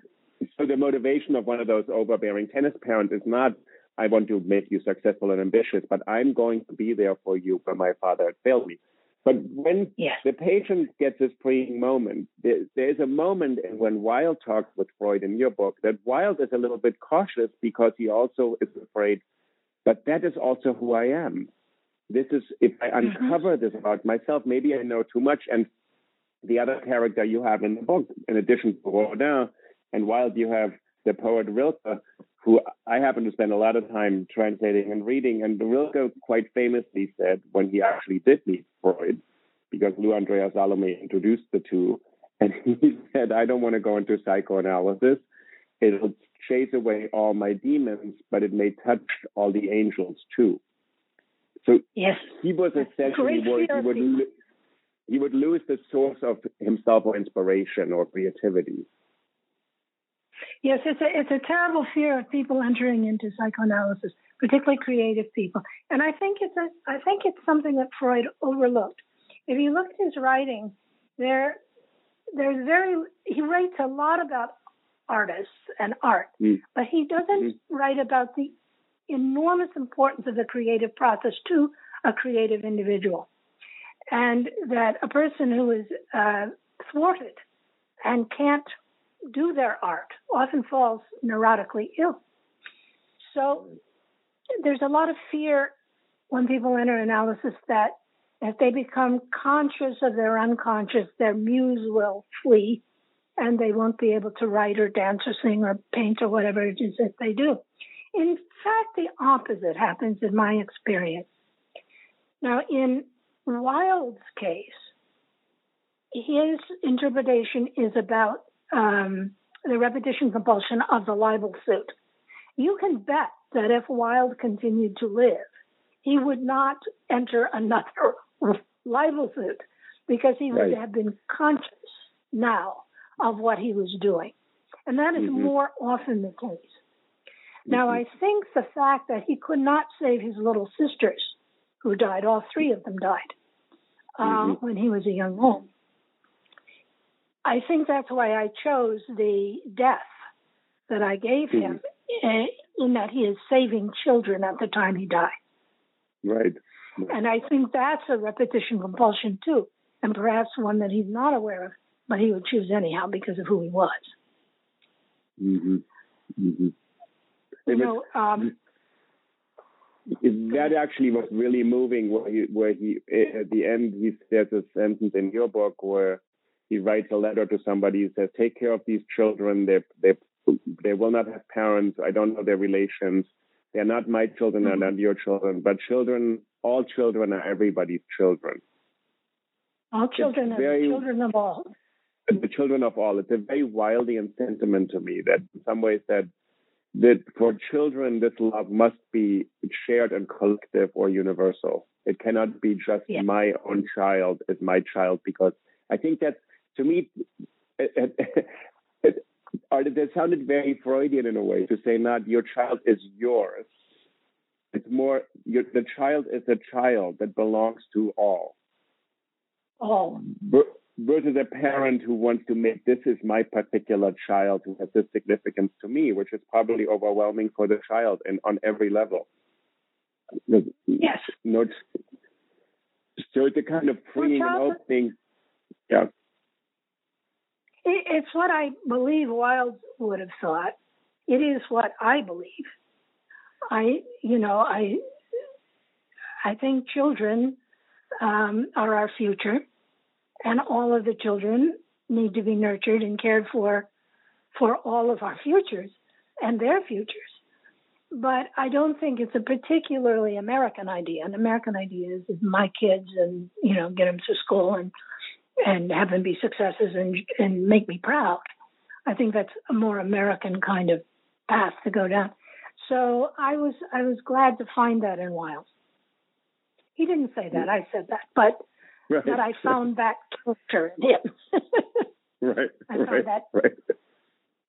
so the motivation of one of those overbearing tennis parents is not, I want to make you successful and ambitious, but I'm going to be there for you when my father had failed me. But when the patient gets this freeing moment, there, there's a moment when Wilde talks with Freud in your book that Wilde is a little bit cautious because he also is afraid, but that is also who I am. This is, if I mm-hmm. uncover this about myself, maybe I know too much. And the other character you have in the book, in addition to Rodin and while you have the poet Rilke, who I happen to spend a lot of time translating and reading. And Rilke quite famously said when he actually did meet Freud, because Lou Andreas-Salomé introduced the two, and *laughs* he said, I don't want to go into psychoanalysis. It'll chase away all my demons, but it may touch all the angels too. So yes. he was essentially he would, he would lose the source of himself or inspiration or creativity. Yes, it's a it's a terrible fear of people entering into psychoanalysis, particularly creative people. And I think it's a I think it's something that Freud overlooked. If you look at his writing, there there's very he writes a lot about artists and art, mm. but he doesn't mm-hmm. write about the enormous importance of the creative process to a creative individual. And that a person who is uh, thwarted and can't do their art often falls neurotically ill. So there's a lot of fear when people enter analysis that if they become conscious of their unconscious, their muse will flee and they won't be able to write or dance or sing or paint or whatever it is that they do. In fact, the opposite happens in my experience. Now, in Wilde's case, his interpretation is about um, the repetition compulsion of the libel suit. You can bet that if Wilde continued to live, he would not enter another *laughs* libel suit because he would right. have been conscious now of what he was doing. And that is mm-hmm. more often the case. Mm-hmm. Now, I think the fact that he could not save his little sisters, who died, all three of them died uh, mm-hmm. when he was a young man, I think that's why I chose the death that I gave him, mm-hmm. in that he is saving children at the time he died. Right. And I think that's a repetition compulsion too, and perhaps one that he's not aware of, but he would choose anyhow because of who he was. Mm-hmm. Mm-hmm. You know, um, that actually was really moving. Where he, where he at the end he says a sentence in your book where he writes a letter to somebody who says, "Take care of these children. They they they will not have parents. I don't know their relations. They're not my children. They're mm-hmm. not your children. But children, all children are everybody's children. All children are very, children of all. The children of all. It's a very Wildian sentiment to me that in some ways that that for children this love must be shared and collective or universal. It cannot be just yeah. my own child is my child because I think that's to me, it, it, it, it sounded very Freudian in a way to say not your child is yours. It's more your, the child is a child that belongs to all. All. Versus a parent who wants to make this is my particular child who has this significance to me, which is probably overwhelming for the child and on every level. Yes. No, so it's a kind of freeing and opening. Yeah. It's what I believe Wilde would have thought. It is what I believe. I, you know, I, I think children um, are our future, and all of the children need to be nurtured and cared for, for all of our futures and their futures. But I don't think it's a particularly American idea. An American idea is, is my kids and you know get them to school and and have them be successes and and make me proud. I think that's a more American kind of path to go down. So I was I was glad to find that in Wilde. He didn't say that, I said that, but right. that I found that character in him. *laughs* right. I found right. that right.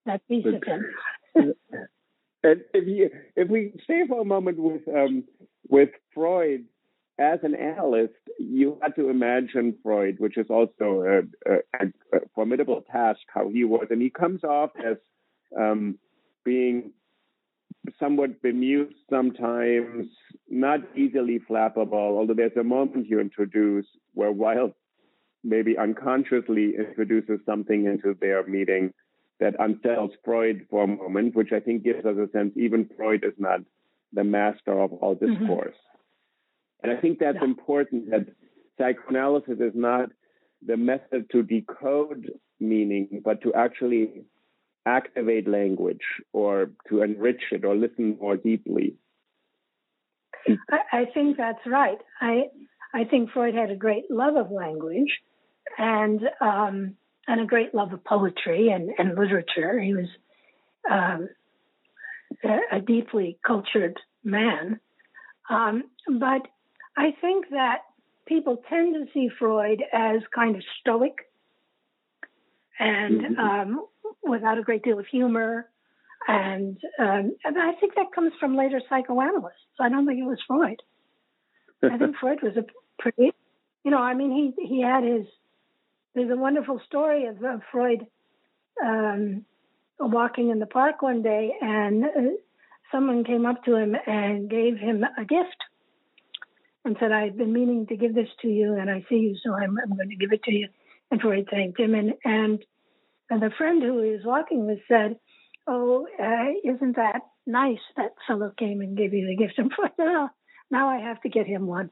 that piece of him. *laughs* and if you if we stay for a moment with um with Freud as an analyst, you had to imagine Freud, which is also a, a, a formidable task, how he was. And he comes off as um, being somewhat bemused sometimes, not easily flappable, although there's a moment you introduce where Wilde maybe unconsciously introduces something into their meeting that unsettles Freud for a moment, which I think gives us a sense even Freud is not the master of all mm-hmm. discourse. Mm-hmm. And I think that's yeah. important that psychoanalysis is not the method to decode meaning, but to actually activate language or to enrich it or listen more deeply. I, I think that's right. I I think Freud had a great love of language and um, and a great love of poetry and, and literature. He was um, a, a, deeply cultured man. Um, but I think that people tend to see Freud as kind of stoic and mm-hmm. um, without a great deal of humor. And, um, and I think that comes from later psychoanalysts. I don't think it was Freud. I think *laughs* Freud was a pretty, you know, I mean, he he had his. There's a wonderful story of, of Freud um, walking in the park one day, and uh, someone came up to him and gave him a gift and said, I've been meaning to give this to you, and I see you, so I'm, I'm going to give it to you. And Freud thanked him. And, and, and the friend who he was walking with said, Oh, uh, isn't that nice that fellow came and gave you the gift? And Freud, now, now I have to get him one.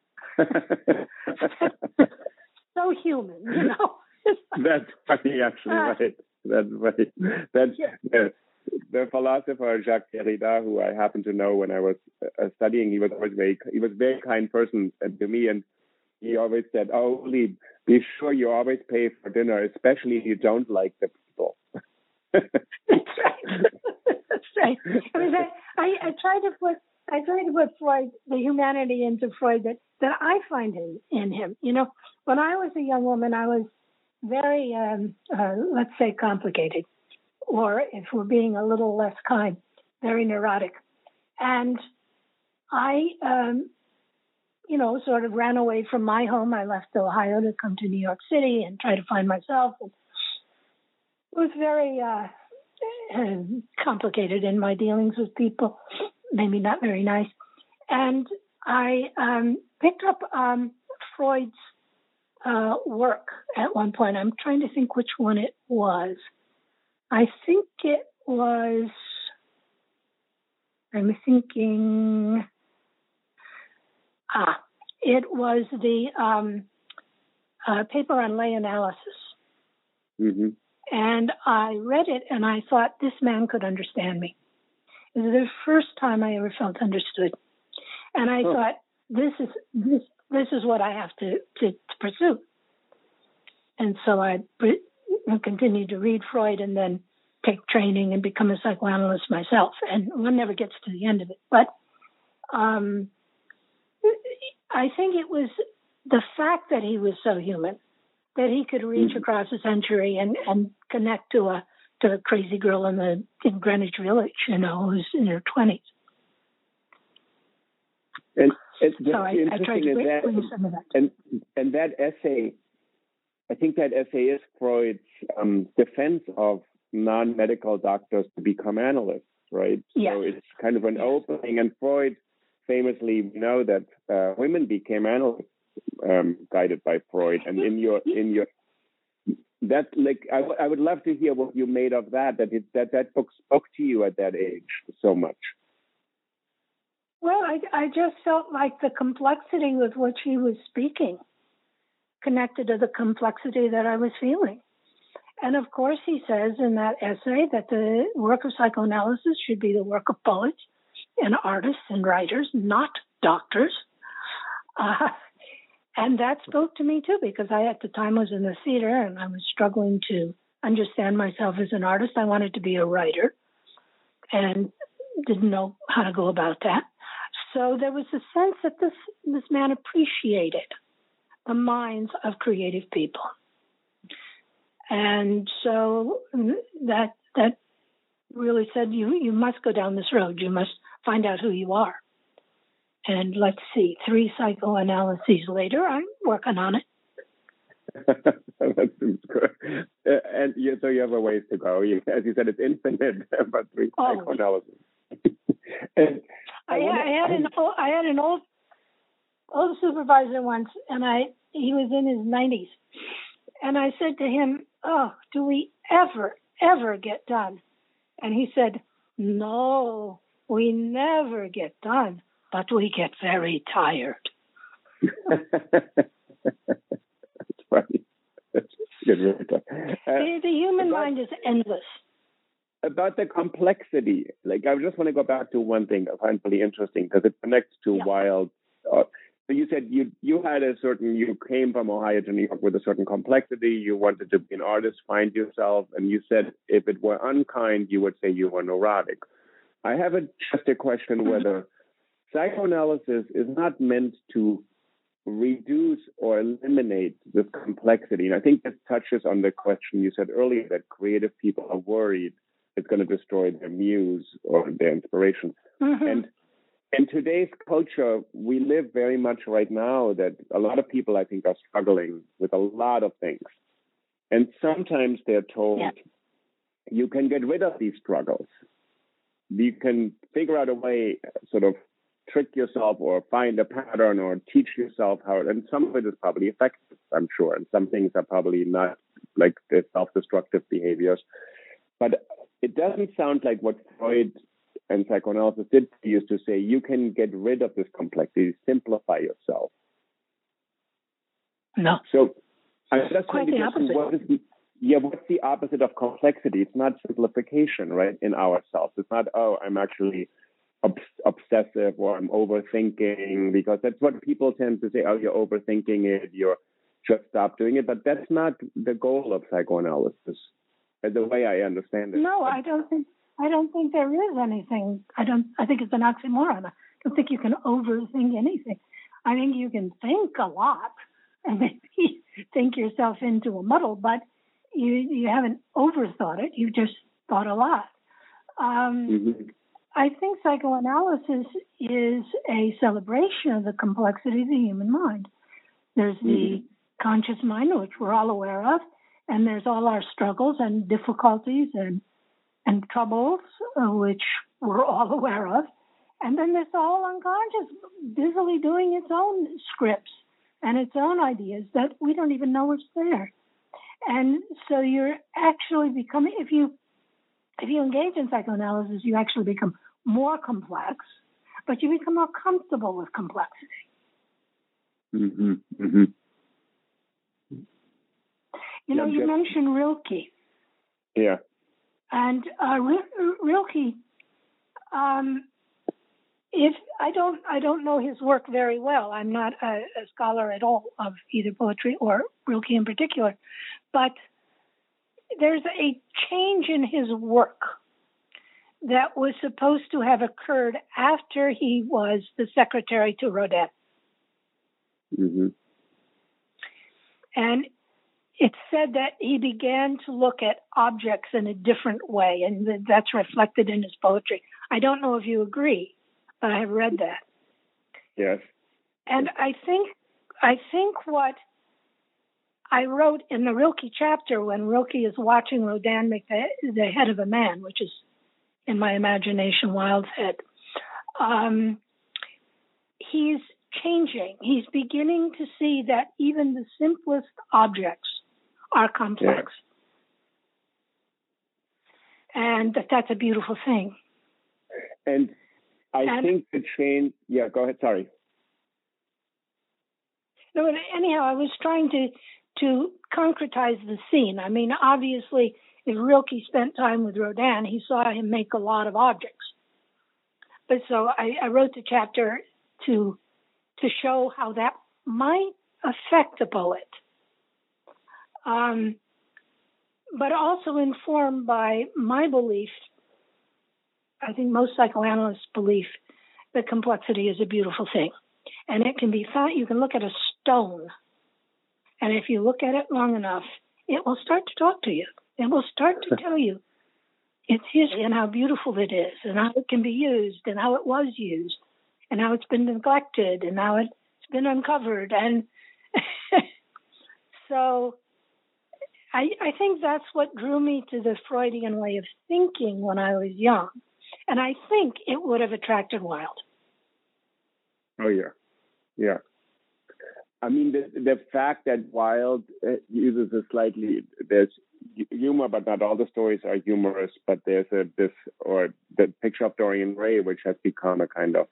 *laughs* so human, you know. That's funny, actually, uh, right? That's right. That's yeah the philosopher Jacques Derrida, who I happen to know when I was uh, studying, he was always very he was a very kind person to me, and he always said, "Oh, Lee, be sure you always pay for dinner, especially if you don't like the people." That's right. That's right. I, mean, I, I, I try to put I try to put Freud the humanity into Freud that that I find in in him. You know, when I was a young woman, I was very um, uh, let's say complicated or if we're being a little less kind, very neurotic. And I, um, you know, sort of ran away from my home. I left Ohio to come to New York City and try to find myself. It was very uh, complicated in my dealings with people, maybe not very nice. And I um, picked up um, Freud's uh, work at one point. I'm trying to think which one it was. I think it was, I'm thinking, ah, it was the um, uh, paper on lay analysis. Mm-hmm. And I read it and I thought this man could understand me. It was the first time I ever felt understood. And I thought, this is this this is what I have to, to, to pursue. And so I continued to read Freud and then take training and become a psychoanalyst myself. And one never gets to the end of it. But um, I think it was the fact that he was so human that he could reach mm-hmm. across a century and, and connect to a to a crazy girl in the in Greenwich Village, you know, who's in her twenties. And, and so I, I tried to bring some of that. And and that essay I think that essay is Freud's um, defense of non-medical doctors to become analysts, right? Yes. So it's kind of an opening. And Freud famously we know that uh, women became analysts um, guided by Freud. And in your in your that like I, w- I would love to hear what you made of that. That it, that that book spoke to you at that age so much. Well, I I just felt like the complexity with which he was speaking connected to the complexity that I was feeling. And of course, he says in that essay that the work of psychoanalysis should be the work of poets and artists and writers, not doctors. Uh, and that spoke to me too, because I at the time was in the theater and I was struggling to understand myself as an artist. I wanted to be a writer and didn't know how to go about that. So there was a sense that this this man appreciated the minds of creative people. And so mm, that that really said you you must go down this road. You must find out who you are. And let's see, three psychoanalyses later, I'm working on it. *laughs* that seems good. And you, so you have a ways to go. You, as you said, it's infinite, *laughs* but three oh. psychoanalysis. *laughs* and I, I, I had an I had an old old supervisor once, and I he was in his nineties, and I said to him, "Oh, do we ever ever get done?" And he said, "No, we never get done, but we get very tired." *laughs* That's funny. *laughs* That's good. Uh, the, the human about, mind is endless. About the complexity, like I just want to go back to one thing I find really interesting because it connects to yeah. Wilde. Uh, so you said you you had a certain you came from Ohio to New York with a certain complexity. You wanted to be an artist, find yourself, and you said if it were unkind, you would say you were neurotic. I have a, just a question mm-hmm. whether psychoanalysis is not meant to reduce or eliminate this complexity. And I think this touches on the question you said earlier that creative people are worried it's going to destroy their muse or their inspiration. Mm-hmm. And in today's culture, we live very much right now that a lot of people, I think, are struggling with a lot of things. And sometimes they're told yeah. you can get rid of these struggles. You can figure out a way, sort of trick yourself or find a pattern or teach yourself how, and some of it is probably effective, I'm sure. And some things are probably not like the self destructive behaviors. But it doesn't sound like what Freud and psychoanalysis did used to say you can get rid of this complexity, simplify yourself. No. So I just quite the opposite. What is the, yeah, what's the opposite of complexity? It's not simplification, right? In ourselves, it's not oh, I'm actually obsessive or I'm overthinking because that's what people tend to say. Oh, you're overthinking it. You're just stop doing it. But that's not the goal of psychoanalysis, the way I understand it. No, I don't think I don't think there is anything. I don't. I think it's an oxymoron. I don't think you can overthink anything. I think you can think a lot and *laughs* maybe think yourself into a muddle, but you you haven't overthought it. You just thought a lot. Um, mm-hmm. I think psychoanalysis is a celebration of the complexity of the human mind. There's the mm-hmm. conscious mind, which we're all aware of, and there's all our struggles and difficulties and and troubles, uh, which we're all *laughs* aware of. And then there's all unconscious, busily doing its own scripts and its own ideas that we don't even know is there. And so you're actually becoming, if you if you engage in psychoanalysis, you actually become more complex, but you become more comfortable with complexity. Mm-hmm. Mm-hmm. You know, yeah, you mentioned Rilke. Yeah. And uh, Rilke, um, if I don't, I don't know his work very well. I'm not a, a scholar at all of either poetry or Rilke in particular, but there's a change in his work that was supposed to have occurred after he was the secretary to Rodin. Mm-hmm. And it's said that he began to look at objects in a different way, and that's reflected in his poetry. I don't know if you agree, but I have read that. Yes. And I think I think what I wrote in the Rilke chapter when Rilke is watching Rodin make the, the head of a man, which is in my imagination Wilde's head. Um, he's changing. He's beginning to see that even the simplest objects are complex. Yeah. And that that's a beautiful thing. And I and, think the change, yeah, go ahead, sorry. No, anyhow, I was trying to to concretize the scene. I mean, obviously, if Rilke spent time with Rodin, he saw him make a lot of objects. But so I, I wrote the chapter to to show how that might affect the poet um, but also informed by my belief. I think most psychoanalysts believe that complexity is a beautiful thing, and it can be thought, You can look at a stone, and if you look at it long enough, it will start to talk to you. It will start to tell you its history and how beautiful it is, and how it can be used, and how it was used, and how it's been neglected and how it's been uncovered. And *laughs* so I, I think that's what drew me to the Freudian way of thinking when I was young. And I think it would have attracted Wilde. Oh, yeah. Yeah. I mean, the, the fact that Wilde uh, uses a slightly, there's humor, but not all the stories are humorous, but there's a, this, or the picture of Dorian Gray, which has become a kind of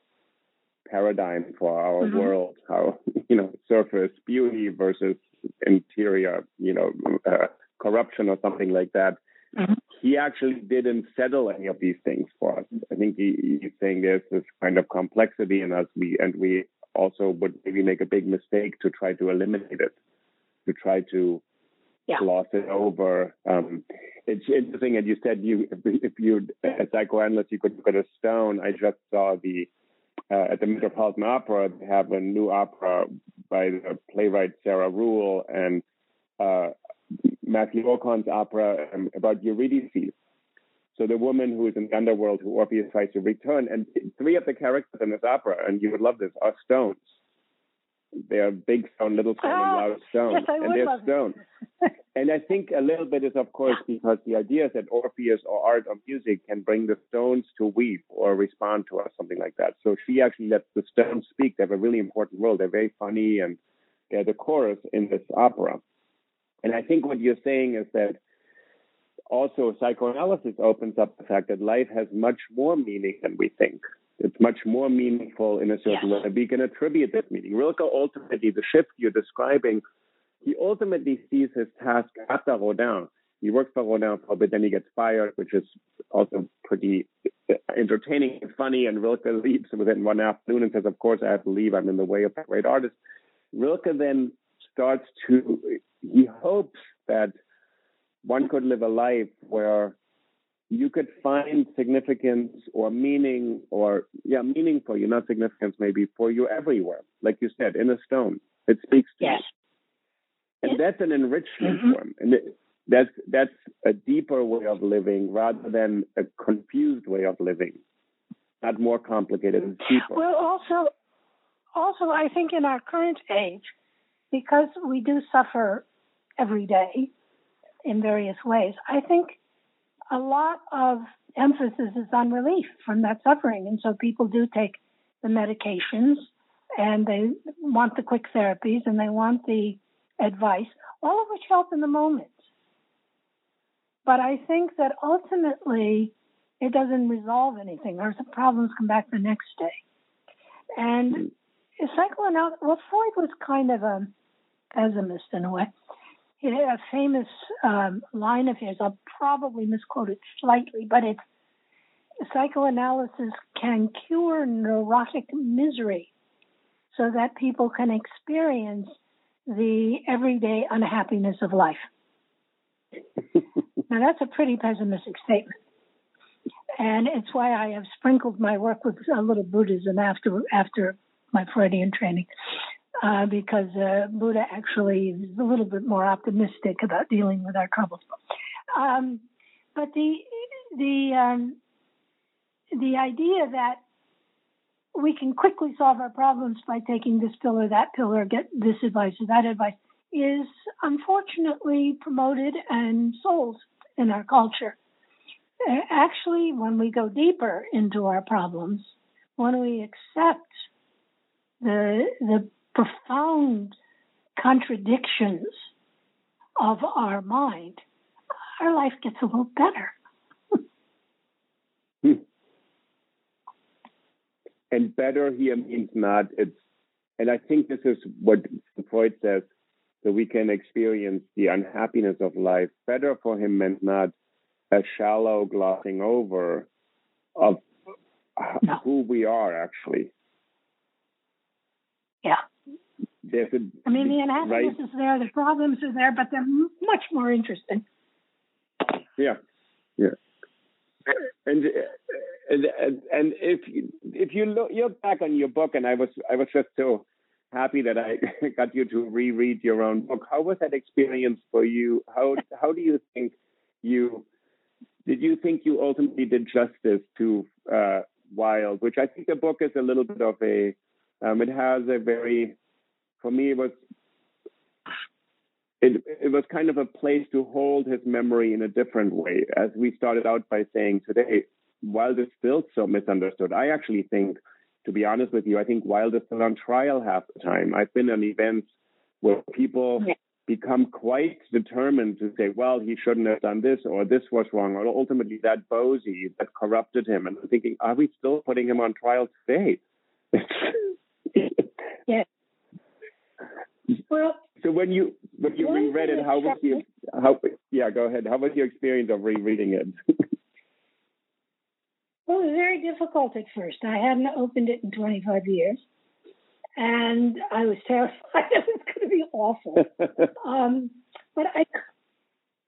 paradigm for our mm-hmm. world, how, *laughs* you know, surface beauty versus interior, you know, uh, corruption or something like that. Mm-hmm. He actually didn't settle any of these things for us. I think he, he's saying there's this kind of complexity in us, we and we also would maybe make a big mistake to try to eliminate it, to try to yeah. gloss it over. Um, it's interesting, and you said you if, if you a psychoanalyst you could look at a stone. I just saw the uh, at the Metropolitan Opera, they have a new opera by the playwright Sarah Ruhl and uh, Matthew Aucoin's opera um, about Eurydice. So the woman who is in the underworld who Orpheus tries to return, and three of the characters in this opera, and you would love this, are stones. They are big stone, little stone, oh, and loud stone, yes, and they're stone. *laughs* and I think a little bit is, of course, because the idea is that Orpheus or art or music can bring the stones to weep or respond to us, something like that. So she actually lets the stones speak. They have a really important role. They're very funny, and they're the chorus in this opera. And I think what you're saying is that also psychoanalysis opens up the fact that life has much more meaning than we think. It's much more meaningful in a certain way. We can attribute that meaning. Rilke ultimately, the shift you're describing, he ultimately sees his task after Rodin. He works for Rodin for a bit, then he gets fired, which is also pretty uh, entertaining and funny. And Rilke leaves within one afternoon and says, Of course, I have to leave. I'm in the way of a great artist. Rilke then starts to, he hopes that one could live a life where you could find significance or meaning or yeah meaning for you not significance maybe for you everywhere. Like you said in a stone. It speaks to yes. you and that's an enrichment mm-hmm. form. And it, that's that's a deeper way of living rather than a confused way of living. Not more complicated and deeper. Well also also i think in our current age because we do suffer every day in various ways, I think a lot of emphasis is on relief from that suffering. And so people do take the medications and they want the quick therapies and they want the advice, all of which help in the moment. But I think that ultimately it doesn't resolve anything. Or the problems come back the next day. And mm-hmm. psychoanalysis, well, Freud was kind of a pessimist in a way. A famous um, line of his. I'll probably misquote it slightly, but it's psychoanalysis can cure neurotic misery so that people can experience the everyday unhappiness of life. now, that's a pretty pessimistic statement. And it's why I have sprinkled my work with a little Buddhism after after my Freudian training uh, because uh, Buddha actually is a little bit more optimistic about dealing with our troubles. Um, but the the um, the idea that we can quickly solve our problems by taking this pill or that pill or get this advice or that advice is unfortunately promoted and sold in our culture. Actually, when we go deeper into our problems, when we accept the the profound contradictions of our mind, our life gets a little better. *laughs* hmm. And better here means not it's and I think this is what Freud says, that we can experience the unhappiness of life. Better for him meant not a shallow glossing over of no. who we are actually. Yeah there's a. I mean, the unhappiness right? is there, the problems are there, but they're much more interesting. Yeah, yeah. And and and if if you look you look back on your book, and I was I was just so happy that I *laughs* got you to reread your own book. How was that experience for you? How how do you think you did you think you ultimately did justice to uh, Wilde, which I think the book is a little bit of a, um, it has a very, for me, it was, it, it was kind of a place to hold his memory in a different way. As we started out by saying today, Wilde is still so misunderstood. I actually think, to be honest with you, I think Wilde is still on trial half the time. I've been in events where people yeah. become quite determined to say, well, he shouldn't have done this or this was wrong, or ultimately that Bosie that corrupted him. And I'm thinking, are we still putting him on trial today? *laughs* yeah. Well, so when you when you reread it, how was your how yeah? Go ahead. How was your experience of rereading it? *laughs* Well, it was very difficult at first. I hadn't opened it in 25 years, and I was *laughs* terrified it was going to be awful. *laughs* um, but I,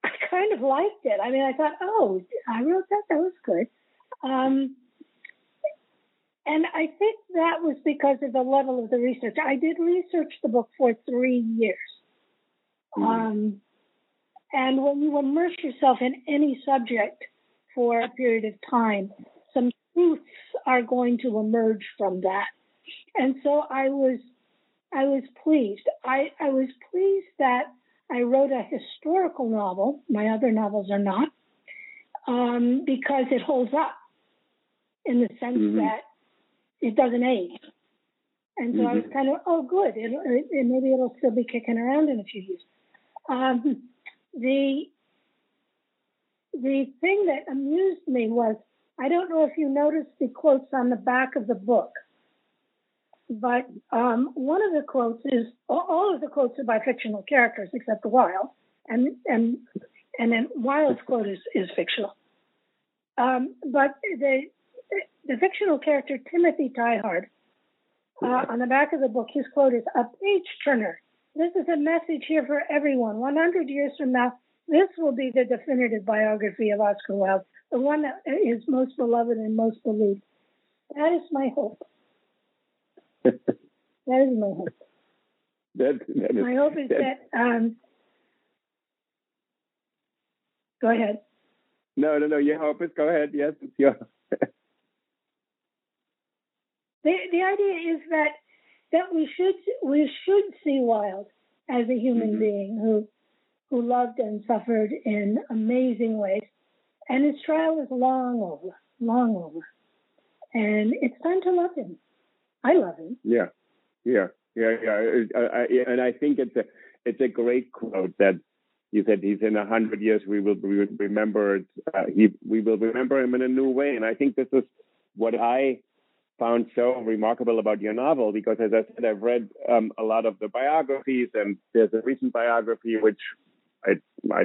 I kind of liked it. I mean, I thought, oh, I wrote that. That was good. Um, and I think that was because of the level of the research. I did research the book for three years. Mm-hmm. Um, and when you immerse yourself in any subject for a period of time, some truths are going to emerge from that. And so I was I was pleased. I, I was pleased that I wrote a historical novel. My other novels are not, um, because it holds up in the sense mm-hmm. that it doesn't age. And so mm-hmm. I was mm-hmm. kind of, oh, good. It, it, maybe it'll still be kicking around in a few years. Um, the the thing that amused me was I don't know if you noticed the quotes on the back of the book, but um, one of the quotes is all of the quotes are by fictional characters except the Wilde, and and and then Wilde's quote is, is fictional. Um, but the the fictional character Timothy Tyhard uh, on the back of the book, his quote is a page turner. This is a message here for everyone. 100 years from now, this will be the definitive biography of Oscar Wilde the one that is most beloved and most believed. That is my hope. *laughs* that is my hope. That, that is, my hope is that. that um, go ahead. No, no, no. Your hope is go ahead. Yes, it's your. *laughs* the the idea is that that we should we should see Wilde as a human mm-hmm. being who who loved and suffered in amazing ways and his trial is long over, long over. And it's time to love him. I love him. Yeah, yeah, yeah, yeah. I, I, and I think it's a it's a great quote that you said he's in a hundred years we will remember it. Uh, he we will remember him in a new way. And I think this is what I found so remarkable about your novel because, as I said, I've read um, a lot of the biographies, and there's a recent biography which I I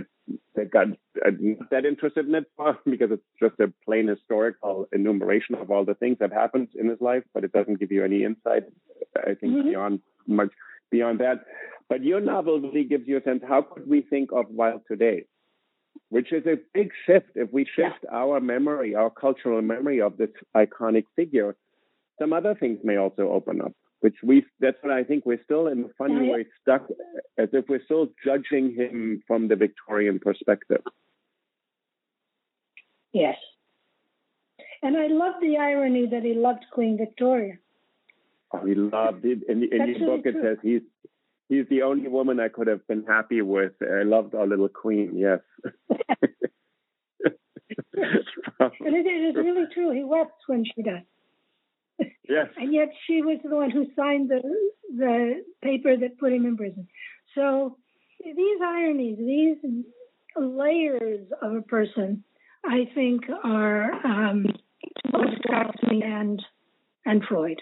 got I'm not that interested in it *laughs* because it's just a plain historical enumeration of all the things that happened in his life, but it doesn't give you any insight. I think mm-hmm. beyond much beyond that. But your novel really gives you a sense. How could we think of Wilde today? Which is a big shift. If we shift yeah. our memory, our cultural memory of this iconic figure, some other things may also open up which we that's what I think we're still in a funny way stuck as if we're still judging him from the Victorian perspective. Yes. And I love the irony that he loved Queen Victoria. Oh, he loved it. In, in your book, it says he's he's the only woman I could have been happy with. I loved our little queen. Yes. *laughs* *laughs* and it, it is really true. He wept when she died. Yes. and yet she was the one who signed the the paper that put him in prison. So these ironies, these layers of a person, I think, are um, me and and Freud.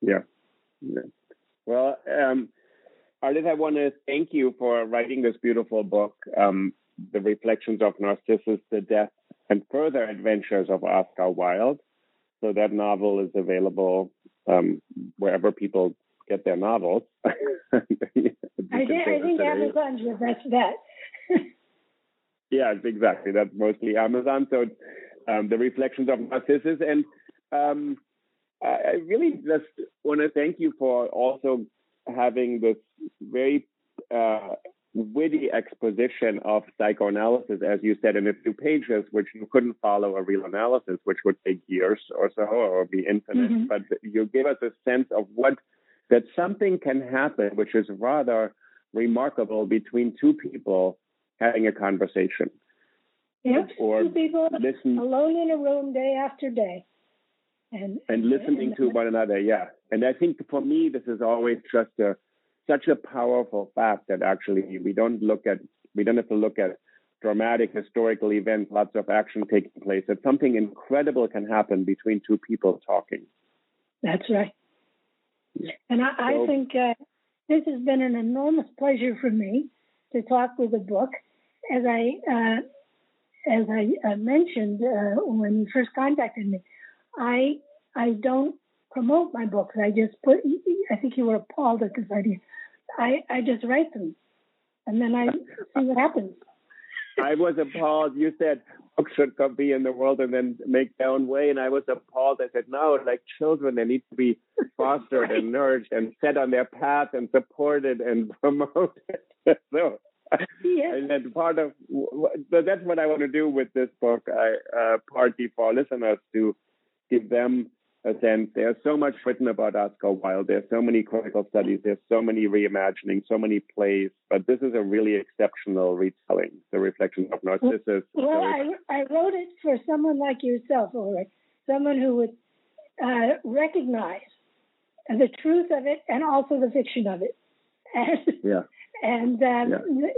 Yeah. yeah. Well, um, Ardith, I want to thank you for writing this beautiful book, um, The Reflections of Narcissus, The Death and Further Adventures of Oscar Wilde. So that novel is available um, wherever people get their novels. *laughs* I think, I think Amazon's your best bet. *laughs* yes, exactly. That's mostly Amazon. So um, the reflections of Narcissus. And um, I really just want to thank you for also having this very uh, witty exposition of psychoanalysis, as you said, in a few pages, which you couldn't follow a real analysis, which would take years or so or be infinite. Mm-hmm. But you give us a sense of what that something can happen, which is rather remarkable between two people having a conversation. Yes, or two people listen, alone in a room day after day. And, and listening and, to one another, yeah. And I think for me, this is always just a such a powerful fact that actually we don't look at we don't have to look at dramatic historical events, lots of action taking place. That something incredible can happen between two people talking. That's right. Yeah. And I, I think uh, this has been an enormous pleasure for me to talk with the book. As I uh, as I uh, mentioned uh, when you first contacted me, I I don't promote my books. I just put. I think you were appalled at this idea. I, I just write them, and then I see what happens. I was appalled. You said books should come be in the world and then make their own way, and I was appalled. I said, no, like children, they need to be *laughs* fostered right. and nourished and set on their path and supported and *laughs* promoted. so, yes. and that's part of so that's what I want to do with this book. I uh, partly for listeners to give them sense. There's so much written about Oscar Wilde. There's so many critical studies. There's so many reimagining, so many plays. But this is a really exceptional retelling, the reflection of Narcissus. Well, I, I wrote it for someone like yourself, Ulrich, someone who would uh, recognize the truth of it and also the fiction of it. *laughs* And, yeah. And, um, yeah.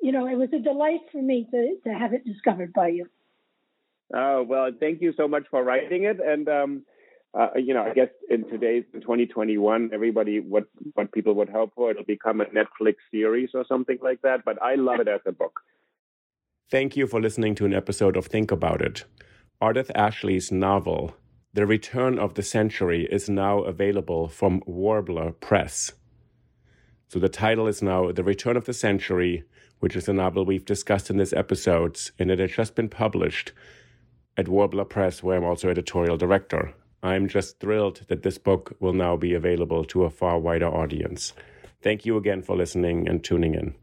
you know, it was a delight for me to, to have it discovered by you. Oh, well, thank you so much for writing it. And, um, uh, you know, I guess in today's in 2021, everybody what what people would hope for it'll become a Netflix series or something like that. But I love it as a book. Thank you for listening to an episode of Think About It. Ardith Ashley's novel, The Return of the Century, is now available from Warbler Press. So the title is now The Return of the Century, which is a novel we've discussed in this episode, and it has just been published at Warbler Press, where I'm also editorial director. I'm just thrilled that this book will now be available to a far wider audience. Thank you again for listening and tuning in.